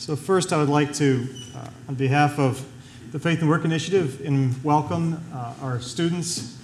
So first, I would like to, uh, on behalf of the Faith and Work Initiative, in welcome uh, our students,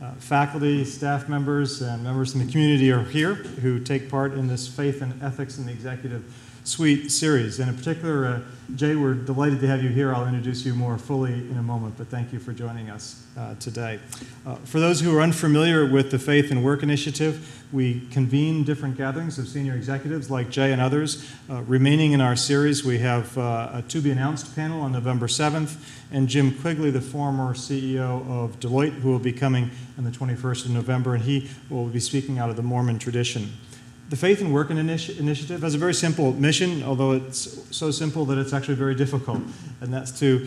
uh, faculty, staff members, and members in the community are here who take part in this Faith and Ethics in the Executive Suite series. And in particular, uh, Jay, we're delighted to have you here. I'll introduce you more fully in a moment, but thank you for joining us uh, today. Uh, for those who are unfamiliar with the Faith and Work Initiative, we convene different gatherings of senior executives like Jay and others. Uh, remaining in our series, we have uh, a to be announced panel on November 7th, and Jim Quigley, the former CEO of Deloitte, who will be coming on the 21st of November, and he will be speaking out of the Mormon tradition. The Faith and Work Initiative has a very simple mission, although it's so simple that it's actually very difficult, and that's to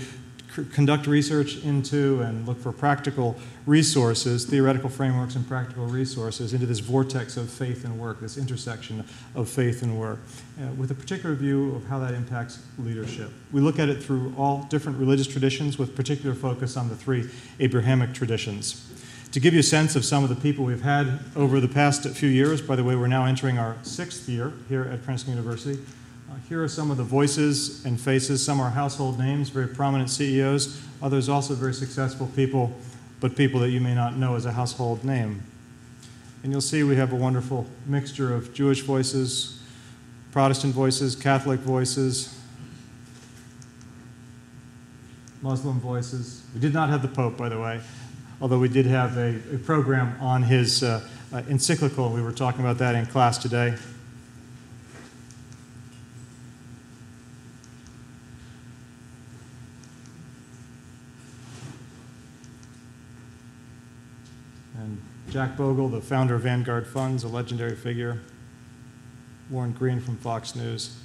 conduct research into and look for practical resources, theoretical frameworks and practical resources into this vortex of faith and work, this intersection of faith and work, uh, with a particular view of how that impacts leadership. We look at it through all different religious traditions with particular focus on the three Abrahamic traditions. To give you a sense of some of the people we've had over the past few years, by the way, we're now entering our sixth year here at Princeton University. Uh, here are some of the voices and faces. Some are household names, very prominent CEOs, others also very successful people, but people that you may not know as a household name. And you'll see we have a wonderful mixture of Jewish voices, Protestant voices, Catholic voices, Muslim voices. We did not have the Pope, by the way although we did have a, a program on his uh, uh, encyclical. We were talking about that in class today. And Jack Bogle, the founder of Vanguard Funds, a legendary figure. Warren Green from Fox News.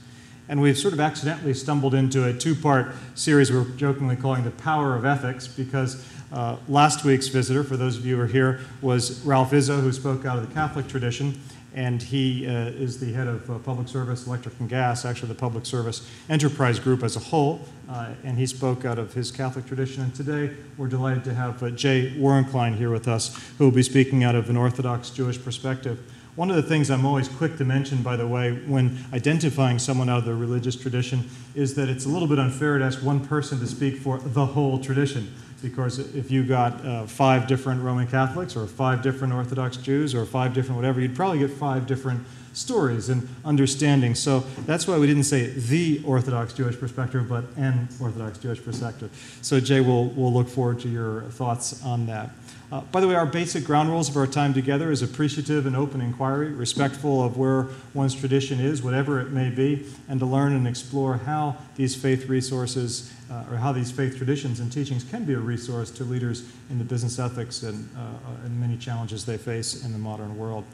And we've sort of accidentally stumbled into a two part series we're jokingly calling The Power of Ethics because uh, last week's visitor, for those of you who are here, was Ralph Izzo, who spoke out of the Catholic tradition. And he uh, is the head of uh, public service, electric and gas, actually, the public service enterprise group as a whole. Uh, and he spoke out of his Catholic tradition. And today, we're delighted to have uh, Jay Worenklein here with us, who will be speaking out of an Orthodox Jewish perspective. One of the things I'm always quick to mention, by the way, when identifying someone out of the religious tradition, is that it's a little bit unfair to ask one person to speak for the whole tradition because if you got uh, five different Roman Catholics or five different Orthodox Jews or five different whatever, you'd probably get five different stories and understandings. So that's why we didn't say the Orthodox Jewish perspective, but an Orthodox Jewish perspective. So Jay, we'll, we'll look forward to your thoughts on that. Uh, by the way, our basic ground rules of our time together is appreciative and open inquiry, respectful of where one's tradition is, whatever it may be, and to learn and explore how these faith resources uh, or how these faith traditions and teachings can be a resource to leaders in the business ethics and, uh, and many challenges they face in the modern world.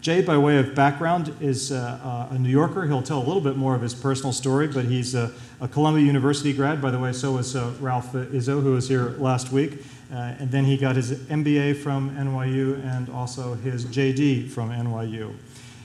Jay, by way of background, is uh, uh, a New Yorker. He'll tell a little bit more of his personal story, but he's a, a Columbia University grad. By the way, so was uh, Ralph Izzo, who was here last week. Uh, and then he got his MBA from NYU and also his JD from NYU.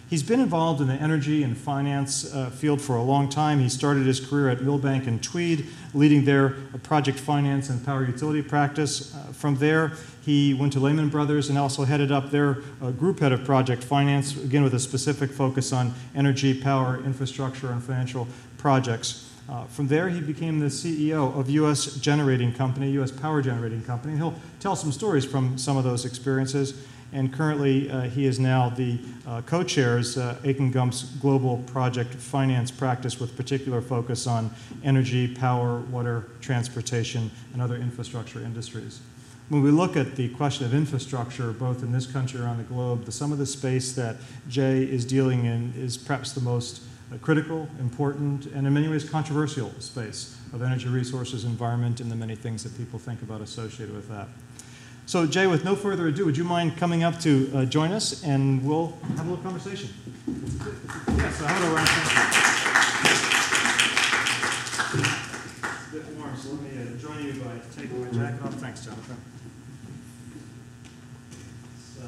He's been involved in the energy and finance uh, field for a long time. He started his career at Milbank and Tweed, leading their project finance and power utility practice. Uh, from there, he went to Lehman Brothers and also headed up their uh, group head of project finance, again with a specific focus on energy, power, infrastructure, and financial projects. Uh, from there, he became the CEO of U.S. Generating Company, U.S. Power Generating Company. And he'll tell some stories from some of those experiences and currently uh, he is now the uh, co-chairs uh, Akin Gump's global project finance practice with particular focus on energy, power, water, transportation, and other infrastructure industries. When we look at the question of infrastructure, both in this country or around the globe, the, some of the space that Jay is dealing in is perhaps the most uh, critical, important, and in many ways controversial space of energy resources, environment, and the many things that people think about associated with that. So, Jay, with no further ado, would you mind coming up to uh, join us and we'll have a little conversation? Yes, I it around. It's a bit warm, so let me uh, join you by taking my jacket off. Thanks, Jonathan. So,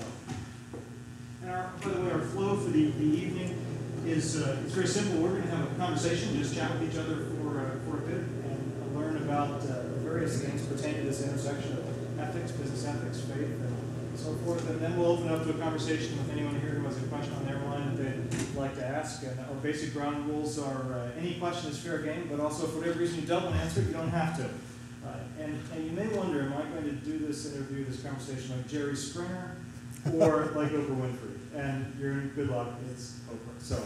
and our, by the way, our flow for the, the evening is uh, it's very simple. We're going to have a conversation, just chat with each other for, uh, for a bit, and learn about uh, various things pertaining to this intersection of ethics, business ethics, faith, and so forth. And then we'll open up to a conversation with anyone here who has a question on their mind that they'd like to ask. And our basic ground rules are uh, any question is fair game, but also for whatever reason you don't want to answer it, you don't have to. Uh, and, and you may wonder, am I going to do this interview, this conversation like Jerry Springer or like Oprah Winfrey? And you're in good luck, it's Oprah. So,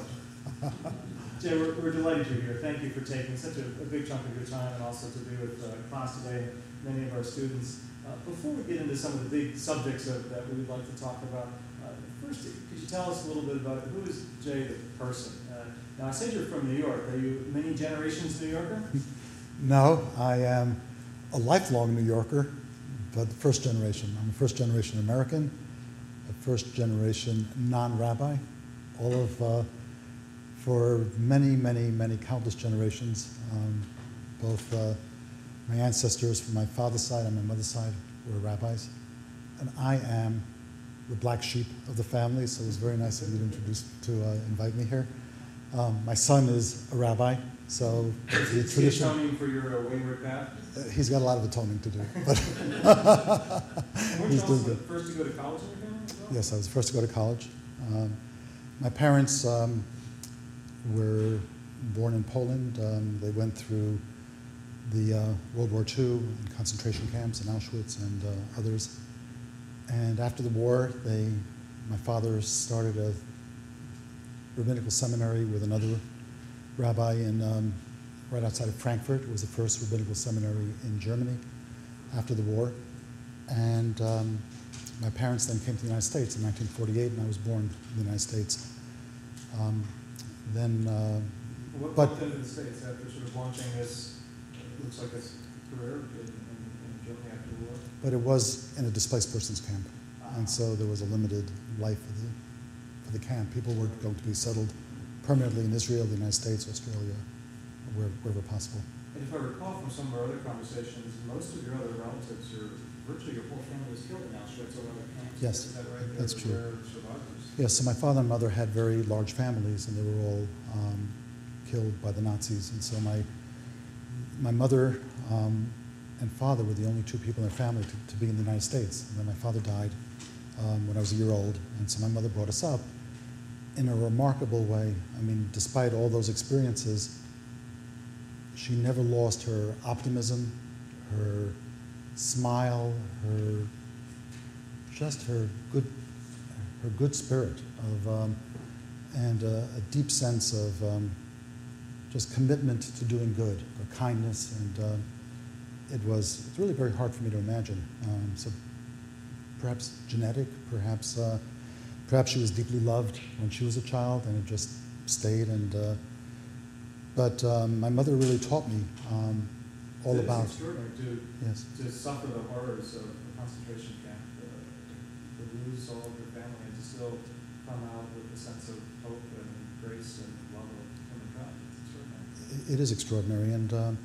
Jay, we're, we're delighted you're here. Thank you for taking such a, a big chunk of your time and also to be with uh, class today and many of our students. Uh, before we get into some of the big subjects of, that we would like to talk about, uh, first, could you tell us a little bit about who is Jay the person? Uh, now, I said you're from New York. Are you many generations New Yorker? No, I am a lifelong New Yorker, but first generation. I'm a first generation American, a first generation non rabbi. All of, uh, for many, many, many countless generations, um, both uh, my ancestors from my father's side and my mother's side were rabbis. And I am the black sheep of the family, so it was very nice of you to introduce, to uh, invite me here. Um, my son is a rabbi, so the Is he tradition. atoning for your uh, wayward path? Uh, He's got a lot of atoning to do. But He's doing good. first to go to college in your family? Yes, I was the first to go to college. Um, my parents um, were born in Poland. Um, they went through the uh, World War II and concentration camps in Auschwitz and uh, others. And after the war, they, my father started a rabbinical seminary with another rabbi in, um, right outside of Frankfurt. It was the first rabbinical seminary in Germany after the war. And um, my parents then came to the United States in 1948, and I was born in the United States. Um, then, uh, What But- them the States after sort of launching this, it looks like this career in, in, in Germany after the war? but it was in a displaced persons camp, and so there was a limited life for the, for the camp. People were going to be settled permanently in Israel, the United States, Australia, where, wherever possible. And if I recall from some of our other conversations, most of your other relatives, your, virtually your whole family was killed in Auschwitz or other camps. Yes, that right? That's true. Yes, so my father and mother had very large families, and they were all um, killed by the Nazis. And so my my mother um, and father were the only two people in their family to, to be in the United States. And then my father died um, when I was a year old, and so my mother brought us up in a remarkable way. I mean, despite all those experiences, she never lost her optimism, her smile, her just her good her good spirit of um, and a, a deep sense of um, just commitment to doing good, or kindness, and um, it was it's really very hard for me to imagine. Um, so perhaps genetic, perhaps uh, perhaps she was deeply loved when she was a child, and it just stayed. And uh, but um, my mother really taught me um, all It's about extraordinary to, yes. to suffer the horrors of a concentration camp, to lose all of your family, and to still come out with a sense of hope and grace and love of human kind. It's extraordinary. It is extraordinary, and um,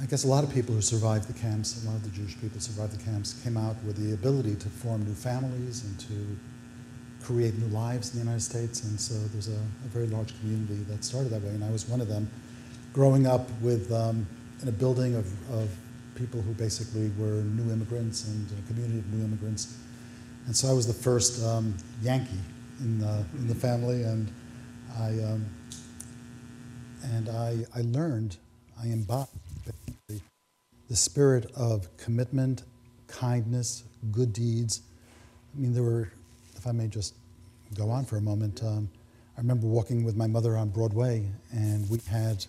I guess a lot of people who survived the camps, a lot of the Jewish people who survived the camps, came out with the ability to form new families and to create new lives in the United States. And so there's a, a very large community that started that way, and I was one of them. Growing up with um, in a building of, of people who basically were new immigrants and a community of new immigrants, and so I was the first um, Yankee in the, in the family, and I. Um, and I, I learned, I embodied the spirit of commitment, kindness, good deeds. I mean, there were, if I may just go on for a moment, um, I remember walking with my mother on Broadway, and we had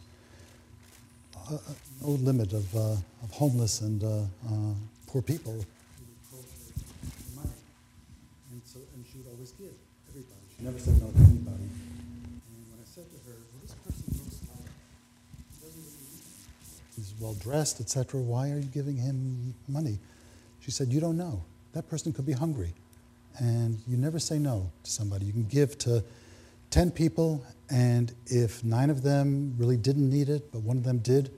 uh, no limit of, uh, of homeless and uh, uh, poor people. And, so, and she would always give everybody. She never said no to anybody. And when I said to her, well, this person looks like he doesn't really need. He's well dressed, etc. Why are you giving him money? She said, You don't know. That person could be hungry. And you never say no to somebody. You can give to 10 people, and if nine of them really didn't need it, but one of them did,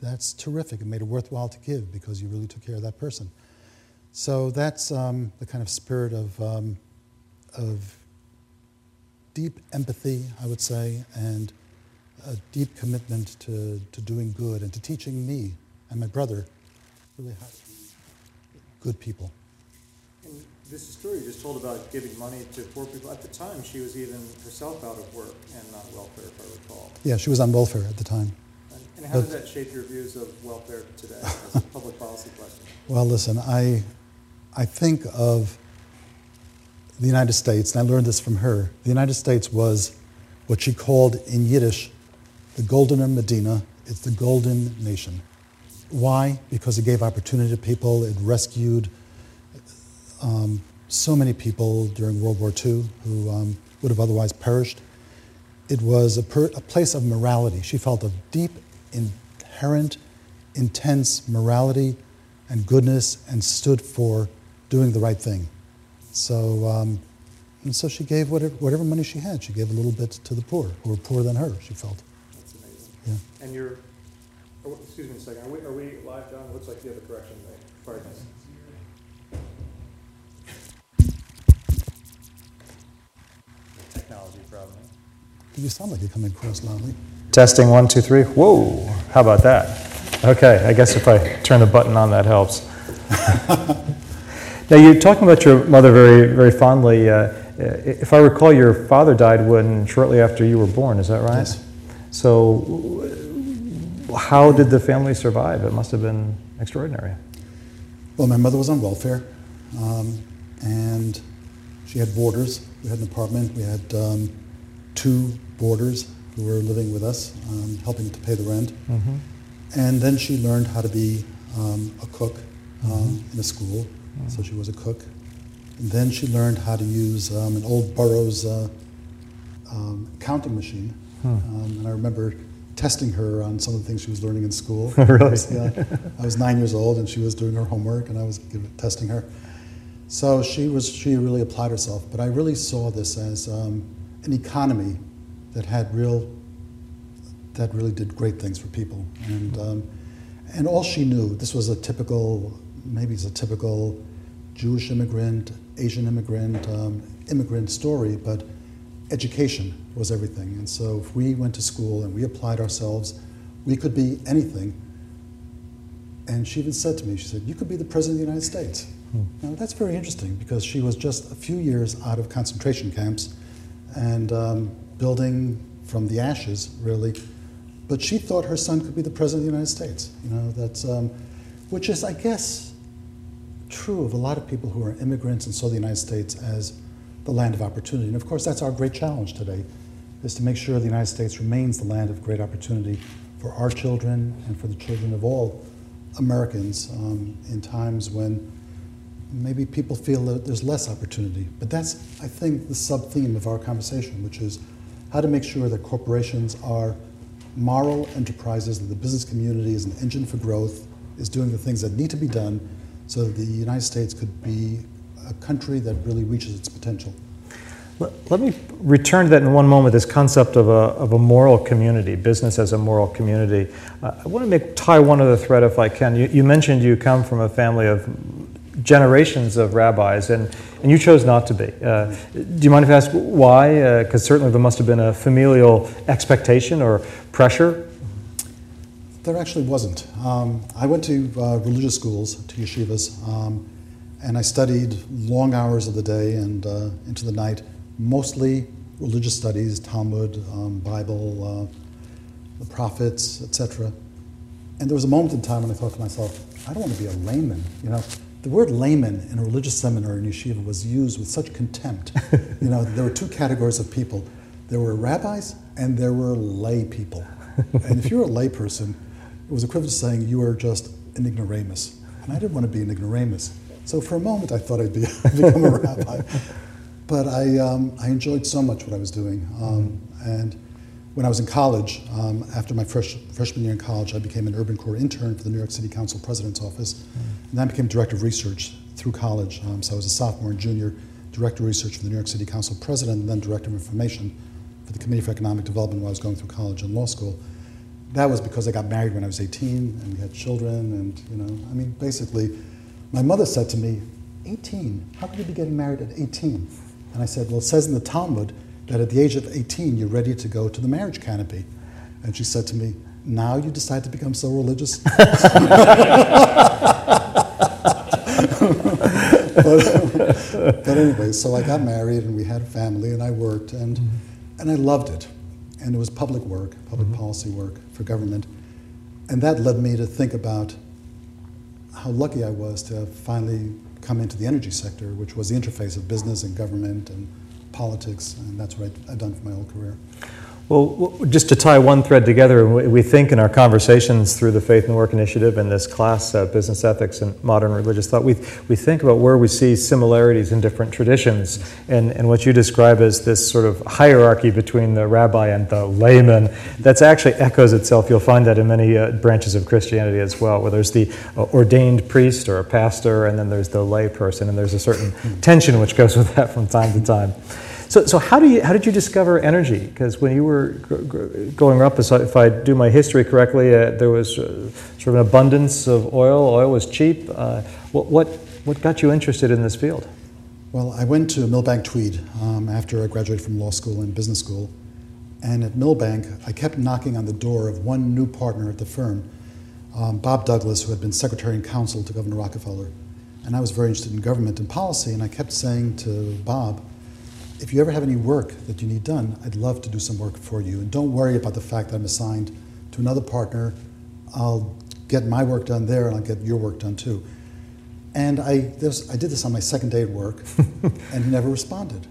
that's terrific. It made it worthwhile to give because you really took care of that person. So that's um, the kind of spirit of, um, of deep empathy, I would say, and a deep commitment to, to doing good and to teaching me and my brother really how to be good people. And This story you just told about giving money to poor people, at the time, she was even herself out of work and on welfare, if I recall. Yeah, she was on welfare at the time. And- how does that shape your views of welfare today as a public policy question? Well, listen, I, I think of the United States, and I learned this from her. The United States was what she called in Yiddish the Golden Medina. It's the golden nation. Why? Because it gave opportunity to people. It rescued um, so many people during World War II who um, would have otherwise perished. It was a, per, a place of morality. She felt a deep, inherent, intense morality and goodness and stood for doing the right thing. So, um, and so she gave whatever, whatever money she had. She gave a little bit to the poor, who were poorer than her, she felt. That's amazing. Yeah. And you're, oh, excuse me a second, are we, are we live, John? It looks like you have a correction made. Pardon us. Technology problem. You sound like you're coming across loudly. Testing, one, two, three. Whoa, how about that? Okay, I guess if I turn the button on, that helps. now, you're talking about your mother very, very fondly. Uh, if I recall, your father died when shortly after you were born. Is that right? Yes. So, how did the family survive? It must have been extraordinary. Well, my mother was on welfare, um, and she had boarders. We had an apartment. We had um, two boarders who were living with us, um, helping to pay the rent. Mm-hmm. And then she learned how to be um, a cook um, in a school, so she was a cook. And then she learned how to use um, an old Burroughs uh, um, counting machine. Um, and I remember testing her on some of the things she was learning in school. Really? yeah. I was nine years old, and she was doing her homework, and I was testing her. So she was she really applied herself. But I really saw this as um, an economy that had real that really did great things for people. And, um, and all she knew, this was a typical, maybe it's a typical Jewish immigrant, Asian immigrant, um, immigrant story, but education was everything. And so if we went to school and we applied ourselves, we could be anything. And she even said to me, she said, you could be the President of the United States. Now that's very interesting because she was just a few years out of concentration camps and um, building from the ashes, really. But she thought her son could be the president of the United States. You know, that's um, which is, I guess, true of a lot of people who are immigrants and saw the United States as the land of opportunity. And of course, that's our great challenge today, is to make sure the United States remains the land of great opportunity for our children and for the children of all Americans um, in times when maybe people feel that there's less opportunity. But that's, I think, the sub theme of our conversation, which is how to make sure that corporations are moral enterprises, that the business community is an engine for growth, is doing the things that need to be done so that the United States could be a country that really reaches its potential. Let, me return to that in one moment. This concept of a, of a moral community, business as a moral community. Uh, I want to make tie one other thread, if I can. You, you mentioned you come from a family of generations of rabbis, and, and you chose not to be. Uh, do you mind if I ask why? Because certainly there must have been a familial expectation or pressure. There actually wasn't. Um, I went to uh, religious schools, to yeshivas, um, and I studied long hours of the day and uh, into the night, mostly religious studies, Talmud, um, Bible, uh, the prophets, etc. And there was a moment in time when I thought to myself, I don't want to be a layman. You know, the word layman in a religious seminary in yeshiva was used with such contempt. you know, there were two categories of people. There were rabbis and there were lay people. and if you were a lay person, it was equivalent to saying you were just an ignoramus. And I didn't want to be an ignoramus. So for a moment, I thought I'd be, become a rabbi. But I, um, I enjoyed so much what I was doing. Um, and when I was in college, um, after my fresh, freshman year in college, I became an Urban Corps intern for the New York City Council President's Office. And I became director of research through college. Um, so I was a sophomore and junior director of research for the New York City Council President, and then director of information for the Committee for Economic Development while I was going through college and law school. That was because I got married when I was 18 and we had children, and you know, I mean, basically, my mother said to me, 18? How could you be getting married at 18? And I said, Well, it says in the Talmud that at the age of 18, you're ready to go to the marriage canopy. And she said to me, Now you decide to become so religious? but, but anyway, so I got married and we had a family and I worked and, mm-hmm. and I loved it. And it was public work, public mm-hmm. policy work for government. And that led me to think about how lucky I was to have finally come into the energy sector, which was the interface of business and government and politics, and that's what I'd done for my whole career. Well, just to tie one thread together, we think in our conversations through the Faith and Work Initiative and this class, uh, Business Ethics and Modern Religious Thought, we, we think about where we see similarities in different traditions. And, and what you describe as this sort of hierarchy between the rabbi and the layman, that's actually echoes itself. You'll find that in many uh, branches of Christianity as well, where there's the uh, ordained priest or a pastor, and then there's the lay person, and there's a certain tension which goes with that from time to time. So, so how, do you, how did you discover energy? Because when you were gr- gr- growing up, if I do my history correctly, uh, there was uh, sort of an abundance of oil. Oil was cheap. Uh, what, what, what got you interested in this field? Well, I went to Milbank Tweed um, after I graduated from law school and business school. And at Millbank, I kept knocking on the door of one new partner at the firm, um, Bob Douglas, who had been secretary and counsel to Governor Rockefeller. And I was very interested in government and policy, and I kept saying to Bob, if you ever have any work that you need done, I'd love to do some work for you. And don't worry about the fact that I'm assigned to another partner. I'll get my work done there, and I'll get your work done too. And I, this, I did this on my second day at work, and he never responded.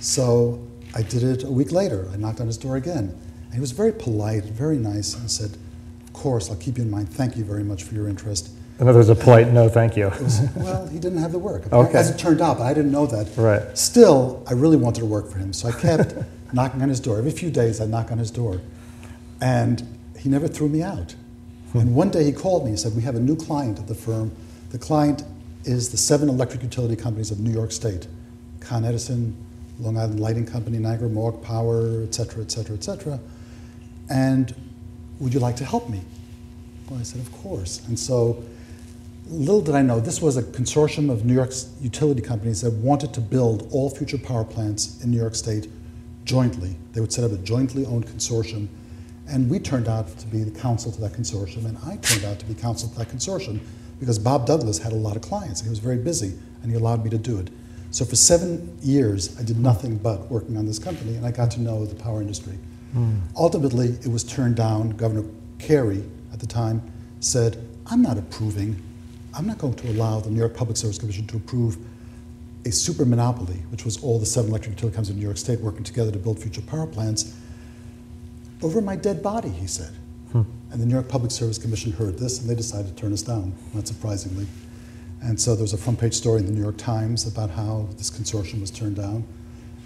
So I did it a week later. I knocked on his door again. And he was very polite, very nice, and said, Of course, I'll keep you in mind. Thank you very much for your interest. In other words, a polite no, thank you. Well, he didn't have the work. Okay. As it turned out, but I didn't know that. Right. Still, I really wanted to work for him, so I kept knocking on his door. Every few days, I'd knock on his door. And he never threw me out. Hmm. And one day he called me and said, We have a new client at the firm. The client is the seven electric utility companies of New York State Con Edison, Long Island Lighting Company, Niagara Mohawk Power, et cetera, et cetera, et cetera. And would you like to help me? Well, I said, Of course. And so Little did I know, this was a consortium of New York's utility companies that wanted to build all future power plants in New York State jointly. They would set up a jointly owned consortium, and we turned out to be the counsel to that consortium, and I turned out to be counsel to that consortium because Bob Douglas had a lot of clients, and he was very busy, and he allowed me to do it. So for seven years, I did nothing but working on this company, and I got to know the power industry. Hmm. Ultimately, it was turned down. Governor Carey, at the time, said, I'm not approving I'm not going to allow the New York Public Service Commission to approve a super monopoly, which was all the seven electric utility companies in New York State working together to build future power plants, over my dead body, he said. Hmm. And the New York Public Service Commission heard this and they decided to turn us down, not surprisingly. And so there was a front page story in the New York Times about how this consortium was turned down.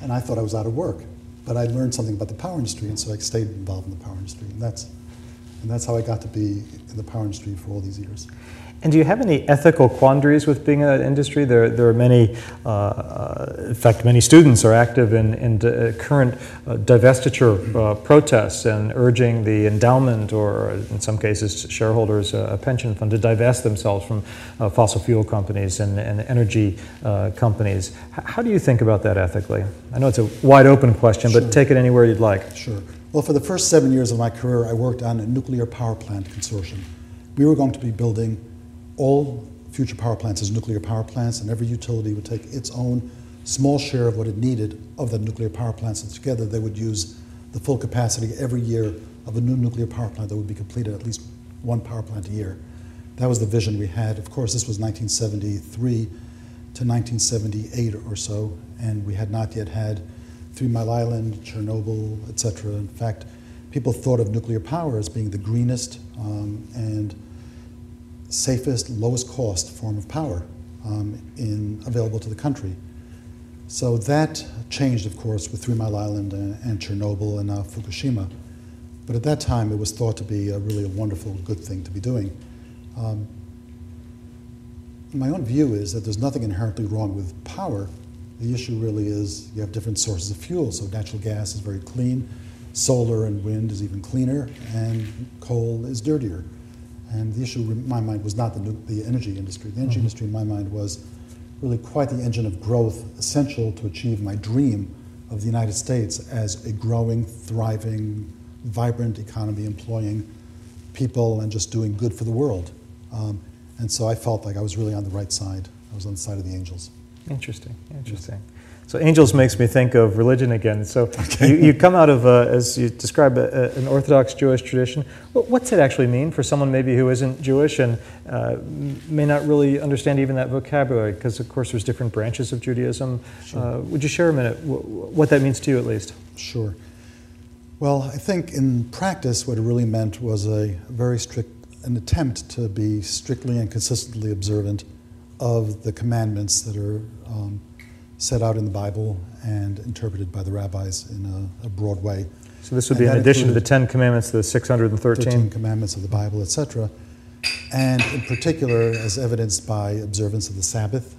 And I thought I was out of work. But I learned something about the power industry, and so I stayed involved in the power industry. And that's, and that's how I got to be in the power industry for all these years. And do you have any ethical quandaries with being in that industry? There, there are many, uh, uh, in fact, many students are active in, in d- current uh, divestiture uh, protests and urging the endowment, or in some cases, shareholders, uh, a pension fund, to divest themselves from uh, fossil fuel companies and, and energy uh, companies. H- how do you think about that ethically? I know it's a wide open question, Sure. but take it anywhere you'd like. Sure. Well, for the first seven years of my career, I worked on a nuclear power plant consortium. We were going to be building all future power plants as nuclear power plants, and every utility would take its own small share of what it needed of the nuclear power plants, and together they would use the full capacity every year of a new nuclear power plant that would be completed at least one power plant a year. That was the vision we had. Of course, this was 1973 to 1978 or so, and we had not yet had Three Mile Island, Chernobyl, etc. In fact, people thought of nuclear power as being the greenest um, and safest, lowest cost form of power um, in, available to the country. So that changed, of course, with Three Mile Island and, and Chernobyl and now Fukushima. But at that time, it was thought to be a really a wonderful, good thing to be doing. Um, my own view is that there's nothing inherently wrong with power. The issue really is you have different sources of fuel. So natural gas is very clean, solar and wind is even cleaner, and coal is dirtier. And the issue in my mind was not the, the energy industry. The energy Mhm. industry in my mind was really quite the engine of growth essential to achieve my dream of the United States as a growing, thriving, vibrant economy employing people and just doing good for the world. Um, and so I felt like I was really on the right side I was on the side of the angels. Interesting, interesting. So angels makes me think of religion again. So you, you come out of, uh, as you describe, a, a- an Orthodox Jewish tradition. What, what's it actually mean for someone maybe who isn't Jewish and uh, may not really understand even that vocabulary? Because of course there's different branches of Judaism. Uh, would you share a minute wh- what that means to you at least? Sure. Well, I think in practice, what it really meant was a very strict, an attempt to be strictly and consistently observant of the commandments that are um, set out in the Bible and interpreted by the rabbis in a, a broad way. So this would And be in addition to the Ten Commandments, the 613. 13 commandments of the Bible, etc. And in particular, as evidenced by observance of the Sabbath,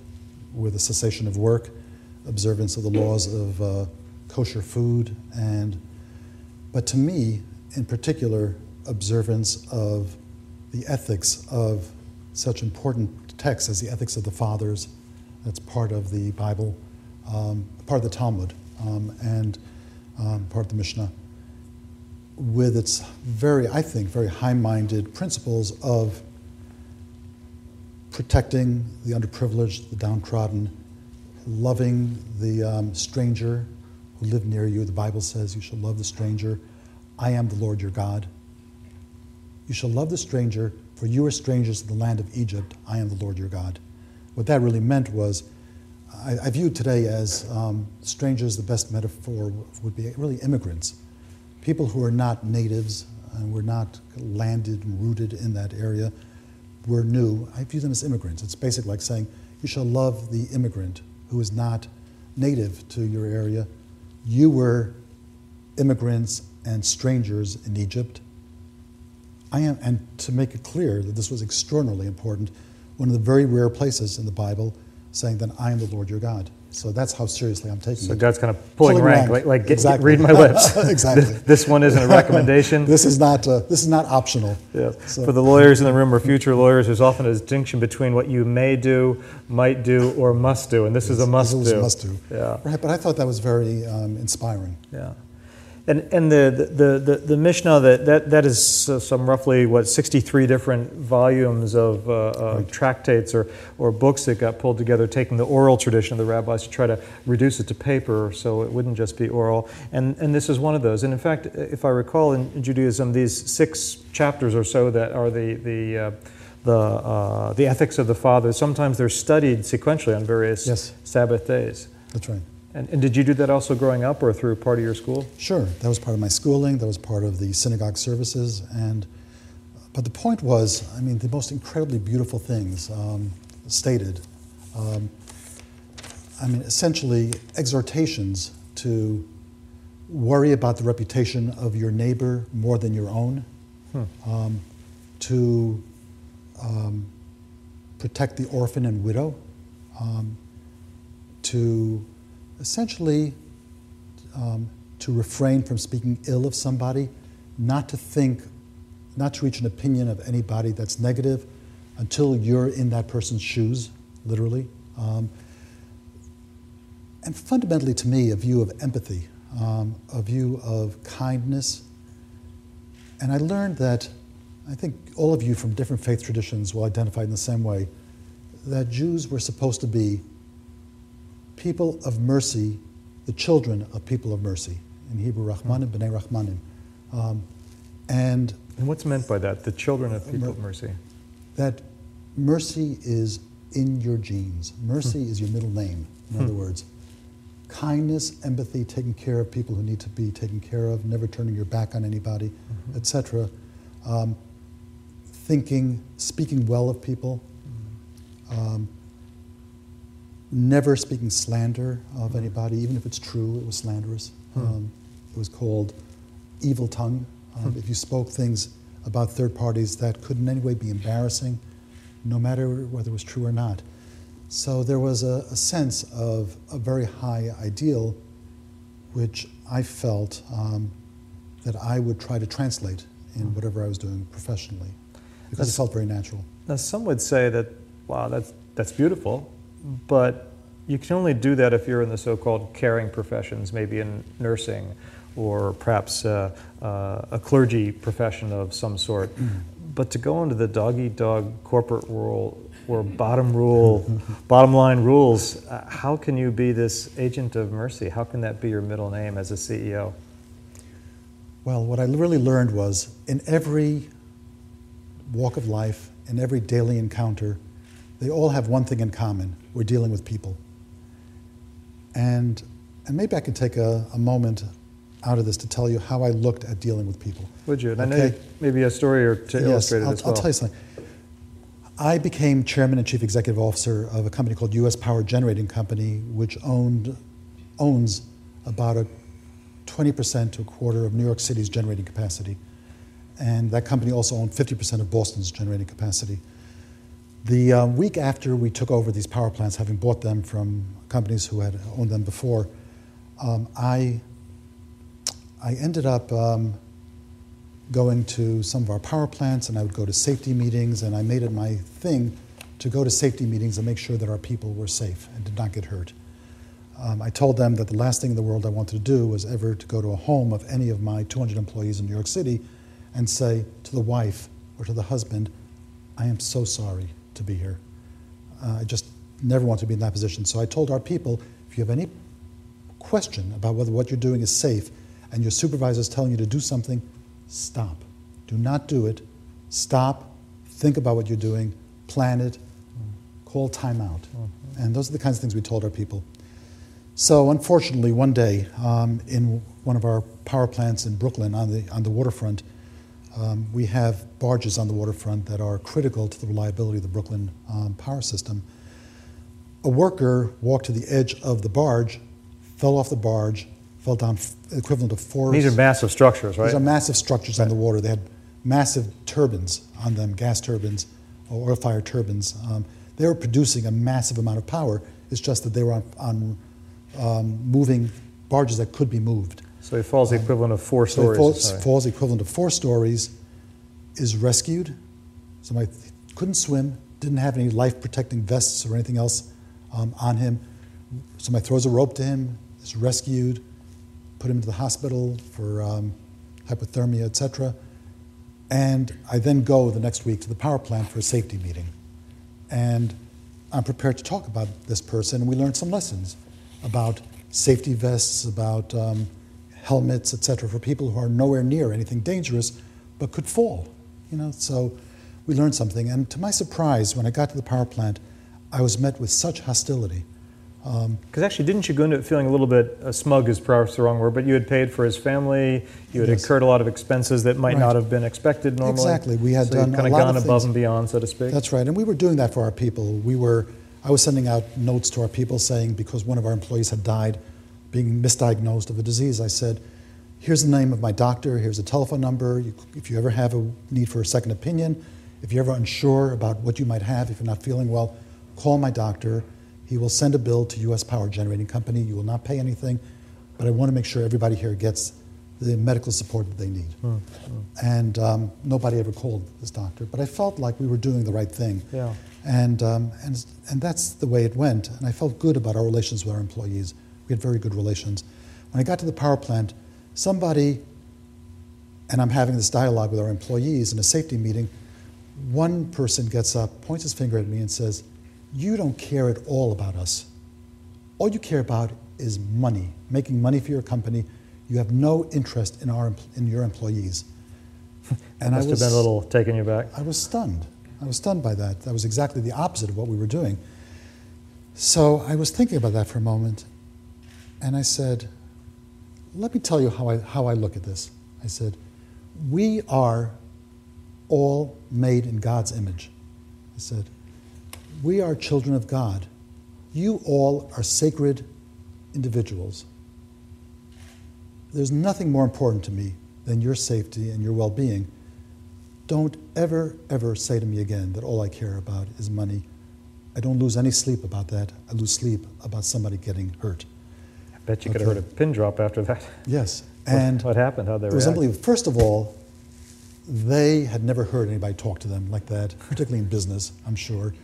with a cessation of work, observance of the laws of uh, kosher food, and, but to me, in particular, observance of the ethics of such important texts as the ethics of the fathers, that's part of the Bible, um, part of the Talmud, um, and um, part of the Mishnah with its very, I think, very high minded principles of protecting the underprivileged, the downtrodden, loving the um, stranger who live near you. The Bible says you shall love the stranger. I am the Lord your God. You shall love the stranger, for you are strangers in the land of Egypt. I am the Lord your God. What that really meant was, I, I viewed today as um, strangers, the best metaphor would be really immigrants people who are not natives and were not landed and rooted in that area were new. I view them as immigrants. It's basically like saying you shall love the immigrant who is not native to your area. You were immigrants and strangers in Egypt. I am, and to make it clear that this was extraordinarily important, one of the very rare places in the Bible saying that I am the Lord your God. So that's how seriously I'm taking So it. So God's kind of pulling, Pulling rank, rank. like, like get, Exactly. read my lips. Exactly. This, this one isn't a recommendation. This is not, uh, this is not optional. Yeah. So- For the lawyers in the room or future lawyers, there's often a distinction between what you may do, might do, or must do, and this is a must This do. a must do. Yeah. Right, but I thought that was very um, inspiring. Yeah. And, and the, the, the, the Mishnah, that, that, that is some roughly, what, 63 different volumes of uh, uh, tractates or, or books that got pulled together, taking the oral tradition of the rabbis to try to reduce it to paper so it wouldn't just be oral. And, and this is one of those. And in fact, if I recall in Judaism, these six chapters or so that are the, the, uh, the, uh, the ethics of the fathers, sometimes they're studied sequentially on various Yes. Sabbath days. That's right. And, and did you do that also growing up or through part of your school? Sure, that was part of my schooling. That was part of the synagogue services, and but the point was, I mean, the most incredibly beautiful things um, stated. Um, I mean, essentially exhortations to worry about the reputation of your neighbor more than your own, um, to um, protect the orphan and widow, um, to essentially um, to refrain from speaking ill of somebody, not to think, not to reach an opinion of anybody that's negative until you're in that person's shoes, literally. Um, and fundamentally, to me, a view of empathy, um, a view of kindness. And I learned that, I think all of you from different faith traditions will identify in the same way, that Jews were supposed to be people of mercy, the children of people of mercy. In Hebrew, Rahmanim, B'nai Rahmanim. Um, and And what's meant by that? The children of people of mercy. that mercy is in your genes. Mercy is your middle name, in other words. Kindness, empathy, taking care of people who need to be taken care of, never turning your back on anybody, etc. Um, thinking, speaking well of people, um, never speaking slander of anybody, even if it's true, it was slanderous. Um, it was called evil tongue. Um, If you spoke things about third parties that could in any way be embarrassing, no matter whether it was true or not. So there was a, a sense of a very high ideal, which I felt um, that I would try to translate in whatever I was doing professionally, because it That's- felt very natural. Now, some would say that, wow, that's, that's beautiful, but you can only do that if you're in the so called caring professions, maybe in nursing or perhaps uh, uh, a clergy profession of some sort. But to go into the dog eat dog corporate world, for bottom rule, bottom line rules. Uh, how can you be this agent of mercy? How can that be your middle name as a CEO? Well, what I really learned was in every walk of life, in every daily encounter, they all have one thing in common we're dealing with people. And, and maybe I can take a, a moment out of this to tell you how I looked at dealing with people. Would you? And I know you, maybe a story or to Yes, illustrate it I'll, as well. I'll tell you something. I became chairman and chief executive officer of a company called U.S. Power Generating Company, which owned, owns about a 20% to a quarter of New York City's generating capacity. And that company also owned 50% of Boston's generating capacity. The uh, week after we took over these power plants, having bought them from companies who had owned them before, um, I, I ended up um, going to some of our power plants and I would go to safety meetings and I made it my thing to go to safety meetings and make sure that our people were safe and did not get hurt. Um, I told them that the last thing in the world I wanted to do was ever to go to a home of any of my 200 employees in New York City and say to the wife or to the husband, I am so sorry to be here. Uh, I just never want to be in that position. So I told our people, if you have any question about whether what you're doing is safe and your supervisor is telling you to do something, stop. Do not do it. Stop. Think about what you're doing. Plan it. Call timeout. And those are the kinds of things we told our people. So, unfortunately, one day um, in one of our power plants in Brooklyn on the, on the waterfront, um, we have barges on the waterfront that are critical to the reliability of the Brooklyn um, power system. A worker walked to the edge of the barge, fell off the barge, fell down equivalent of four. These are massive structures, right? These are massive structures on the water. They had massive turbines on them, gas turbines or oil fired turbines. Um, they were producing a massive amount of power. It's just that they were on, on um, moving barges that could be moved. So he falls the equivalent of four So stories. it falls, falls equivalent of four stories, is rescued. Somebody couldn't swim, didn't have any life protecting vests or anything else um, on him. Somebody throws a rope to him, is rescued, put him into the hospital for um, hypothermia, etc. And I then go the next week to the power plant for a safety meeting. And I'm prepared to talk about this person, and we learned some lessons about safety vests, about um, helmets, etc., for people who are nowhere near anything dangerous but could fall. You know, so we learned something. And to my surprise, when I got to the power plant, I was met with such hostility. Because actually, didn't you go into it feeling a little bit uh, smug is perhaps the wrong word, but you had paid for his family, you had Yes. incurred a lot of expenses that might Right. not have been expected normally. Exactly. We had so done kind of lot gone of above and beyond, so to speak. That's right, and we were doing that for our people. We were, I was sending out notes to our people saying because one of our employees had died, being misdiagnosed of a disease, I said, "Here's the name of my doctor. Here's a telephone number. You, if you ever have a need for a second opinion, if you're ever unsure about what you might have, if you're not feeling well, call my doctor. He will send a bill to U.S. Power Generating Company. You will not pay anything, but I want to make sure everybody here gets the medical support that they need." And um, nobody ever called this doctor, but I felt like we were doing the right thing. Yeah. And, um, and, and that's the way it went. And I felt good about our relations with our employees. We had very good relations. When I got to the power plant, somebody, and I'm having this dialogue with our employees in a safety meeting, one person gets up, points his finger at me, and says, You don't care at all about us. All you care about is money, making money for your company. You have no interest in, our, in your employees. That must have been a little taken you back. I was stunned. I was stunned by that. That was exactly the opposite of what we were doing. So I was thinking about that for a moment, and I said, Let me tell you how I, how I look at this. I said, We are all made in God's image. I said, We are children of God. You all are sacred individuals. There's nothing more important to me than your safety and your well being. Don't ever, ever say to me again that all I care about is money. I don't lose any sleep about that. I lose sleep about somebody getting hurt. Bet you could have heard a pin drop after that. Yes. And what, happened? How'd they it was unbelievable. First of all, they had never heard anybody talk to them like that, particularly in business, I'm sure.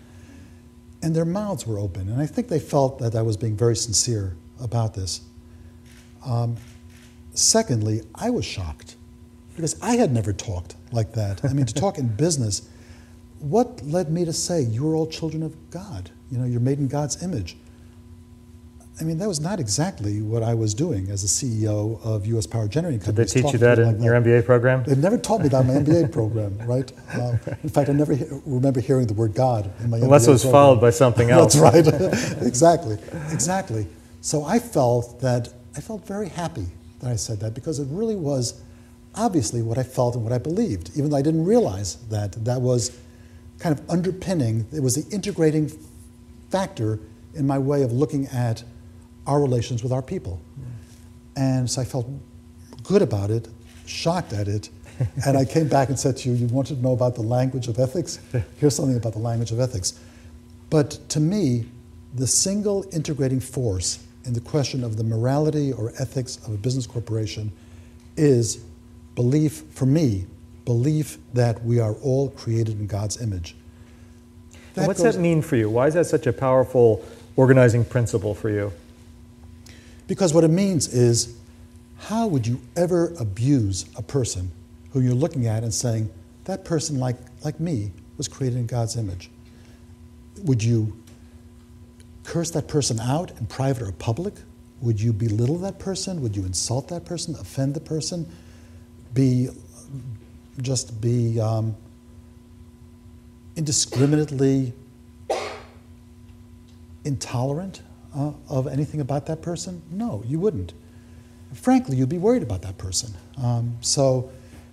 And their mouths were open. And I think they felt that I was being very sincere about this. Um, secondly, I was shocked because I had never talked like that. I mean, to talk in business, what led me to say, You're all children of God? You know, you're made in God's image. I mean, that was not exactly what I was doing as a CEO of U.S. Power Generating Did they teach you that in your MBA program? They've never taught me that in my MBA program, right? Uh, in fact, I never he- remember hearing the word God in my Unless MBA it was program. followed by something else. That's right. exactly. Exactly. So I felt that I felt very happy that I said that because it really was obviously what I felt and what I believed, even though I didn't realize that that was kind of underpinning, it was the integrating factor in my way of looking at our relations with our people. And so I felt good about it, shocked at it, and I came back and said to you, You wanted to know about the language of ethics? Here's something about the language of ethics. But to me, the single integrating force in the question of the morality or ethics of a business corporation is belief, for me, belief that we are all created in God's image. And What's that mean for you? Why is that such a powerful organizing principle for you? Because what it means is, how would you ever abuse a person who you're looking at and saying, that person, like, like me, was created in God's image? Would you curse that person out in private or public? Would you belittle that person? Would you insult that person, offend the person? Be just be um, indiscriminately intolerant uh, of anything about that person? No, you wouldn't. Frankly, you'd be worried about that person. Um, so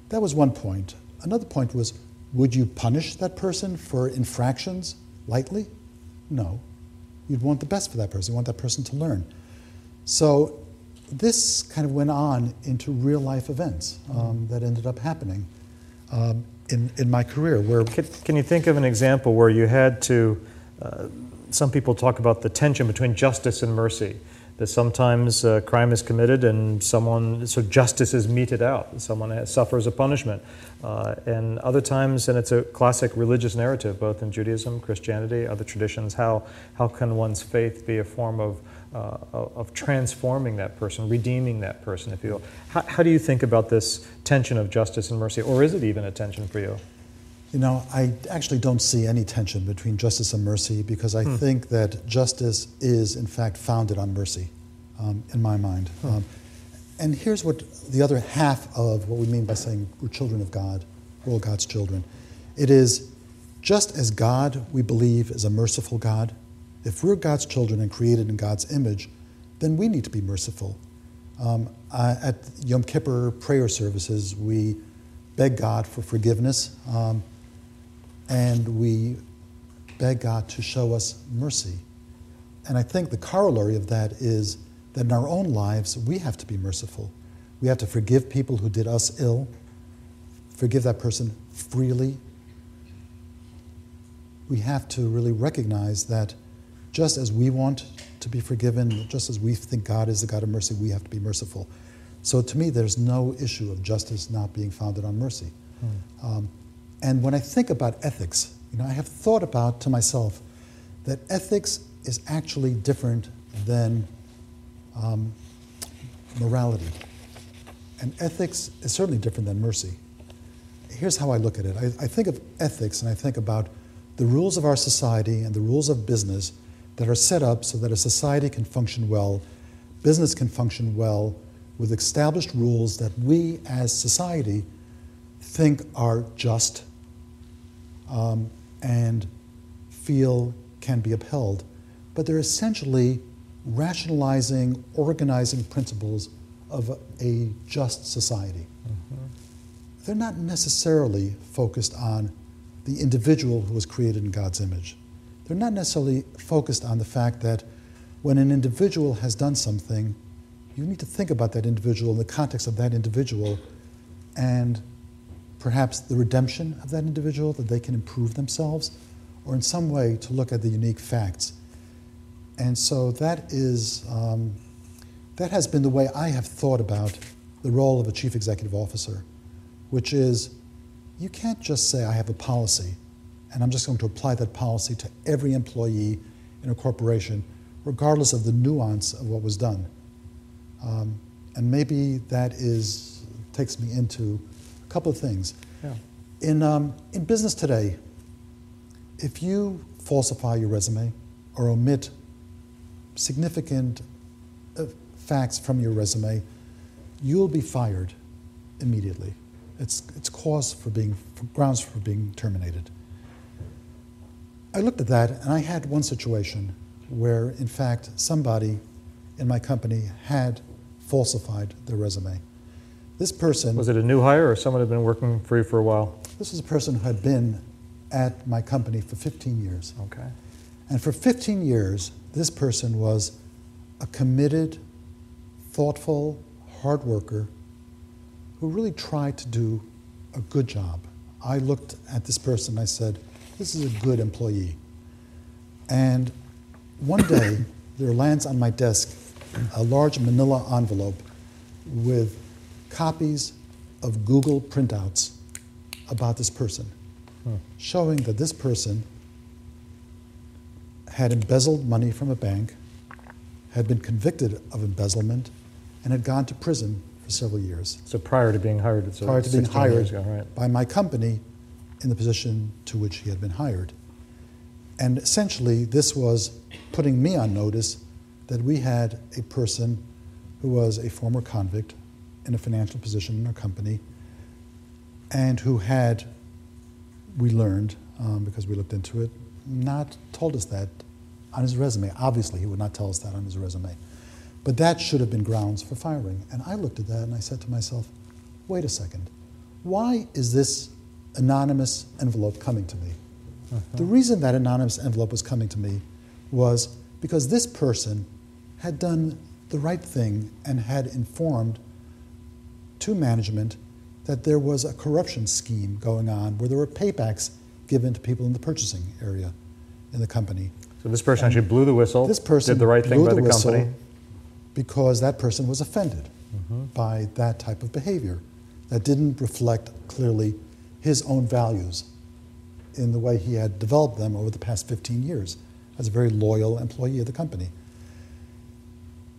that was one point. Another point was would you punish that person for infractions lightly? No. You'd want the best for that person. You want that person to learn. So this kind of went on into real life events um, that ended up happening um, in, in my career where Can, can you think of an example where you had to? Uh, some people talk about the tension between justice and mercy. That sometimes uh, crime is committed and someone, so justice is meted out. Someone suffers a punishment. Uh, and other times, and it's a classic religious narrative, both in Judaism, Christianity, other traditions, how, how can one's faith be a form of, uh, of transforming that person, redeeming that person, if you will? How, how do you think about this tension of justice and mercy, or is it even a tension for you? You know, I actually don't see any tension between justice and mercy because I think that justice is, in fact, founded on mercy, um, in my mind. Um, and here's what the other half of what we mean by saying we're children of God, we're all God's children. It is just as God, we believe, is a merciful God. If we're God's children and created in God's image, then we need to be merciful. Um, I, at Yom Kippur prayer services, we beg God for forgiveness. And we beg God to show us mercy. And I think the corollary of that is that in our own lives, we have to be merciful. We have to forgive people who did us ill, forgive that person freely. We have to really recognize that just as we want to be forgiven, just as we think God is the God of mercy, we have to be merciful. So to me, there's no issue of justice not being founded on mercy. Um, and when I think about ethics, you know, I have thought about to myself that ethics is actually different than um, morality. And ethics is certainly different than mercy. Here's how I look at it I, I think of ethics and I think about the rules of our society and the rules of business that are set up so that a society can function well, business can function well, with established rules that we as society think are just um, and feel can be upheld. But they're essentially rationalizing, organizing principles of a just society. They're not necessarily focused on the individual who was created in God's image. They're not necessarily focused on the fact that when an individual has done something, you need to think about that individual in the context of that individual and perhaps the redemption of that individual, that they can improve themselves, or in some way to look at the unique facts. And so that is, um, that has been the way I have thought about the role of a chief executive officer, which is you can't just say, I have a policy, and I'm just going to apply that policy to every employee in a corporation, regardless of the nuance of what was done. Um, and maybe that is, takes me into couple of things. Yeah. In, um, in business today, if you falsify your resume or omit significant uh, facts from your resume, you'll be fired immediately. It's, it's cause for being, for grounds for being terminated. I looked at that and I had one situation where, in fact, somebody in my company had falsified their resume. This person, Was it a new hire or someone had been working for you for a while? this is a person who had been at my company for 15 years. Okay. And for 15 years, this person was a committed, thoughtful, hard worker who really tried to do a good job. I looked at this person and I said, This is a good employee. And one day, there lands on my desk a large manila envelope with copies of Google printouts about this person, hmm. showing that this person had embezzled money from a bank, had been convicted of embezzlement, and had gone to prison for several years So prior to being hired, so prior to being hired ago, right? by my company in the position to which he had been hired. And essentially, this was putting me on notice that we had a person who was a former convict in a financial position in our company and who had, we learned, um, because we looked into it, not told us that on his resume. Obviously, he would not tell us that on his resume. But that should have been grounds for firing. And I looked at that and I said to myself, wait a second. Why is this anonymous envelope coming to me? The reason that anonymous envelope was coming to me was because this person had done the right thing and had informed to management that there was a corruption scheme going on where there were paybacks given to people in the purchasing area in the company. So this person actually blew the whistle, This person did the right thing by the the company. because that person was offended mm-hmm. by that type of behavior that didn't reflect clearly his own values in the way he had developed them over the past 15 years as a very loyal employee of the company.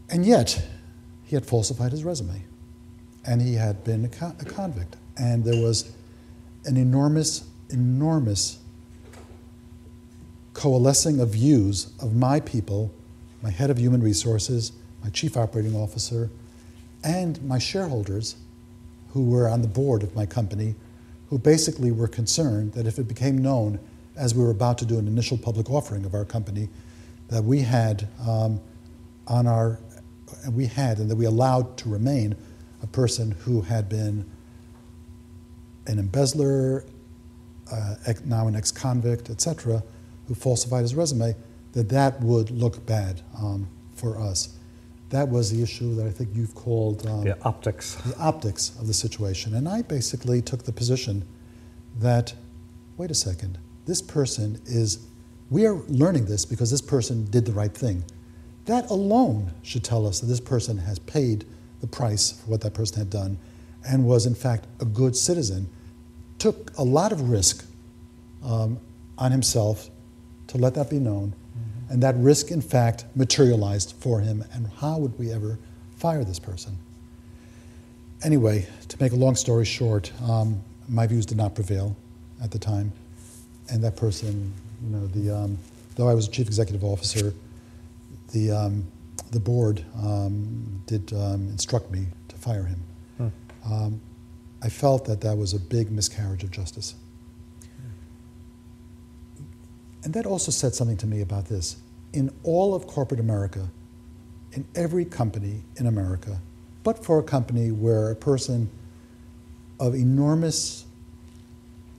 And yet, he had falsified his resume and he had been a, a convict. And there was an enormous, enormous coalescing of views of my people, my head of human resources, my chief operating officer, and my shareholders who were on the board of my company, who basically were concerned that if it became known as we were about to do an initial public offering of our company, that we had um, on our, we had and that we allowed to remain a person who had been an embezzler, uh, ex- now an ex-convict, etc., who falsified his resume, that that would look bad um, for us. That was the issue that I think you've called um, The optics. the optics of the situation. And I basically took the position that, wait a second, this person is, we are learning this because this person did the right thing. That alone should tell us that this person has paid the price for what that person had done and was, in fact, a good citizen. Took a lot of risk um, on himself to let that be known. And that risk, in fact, materialized for him. And how would we ever fire this person? Anyway, to make a long story short, um, my views did not prevail at the time. And that person, you know, the, um, though I was chief executive officer, the, um, the board um, did um, instruct me to fire him. Um, I felt that that was a big miscarriage of justice. And that also said something to me about this. In all of corporate America, in every company in America, but for a company where a person of enormous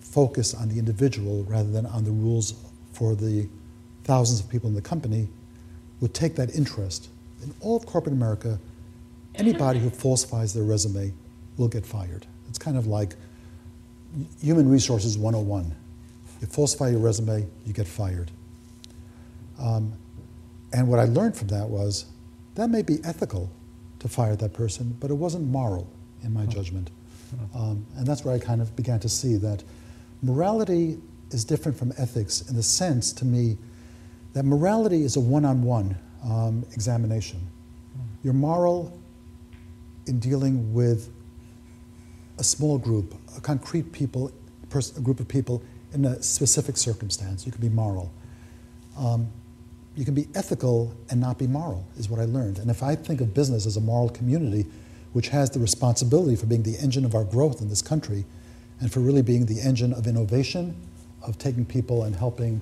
focus on the individual rather than on the rules for the thousands of people in the company would take that interest. In all of corporate America, anybody who falsifies their resume will get fired. It's kind of like human resources 101. You falsify your resume, you get fired. Um, and what I learned from that was that may be ethical to fire that person, but it wasn't moral in my judgment. Um, and that's where I kind of began to see that morality is different from ethics in the sense, to me, that morality is a one on one examination. You're moral in dealing with a small group, a concrete people, a group of people in a specific circumstance. You can be moral. Um, you can be ethical and not be moral, is what I learned. And if I think of business as a moral community, which has the responsibility for being the engine of our growth in this country, and for really being the engine of innovation, of taking people and helping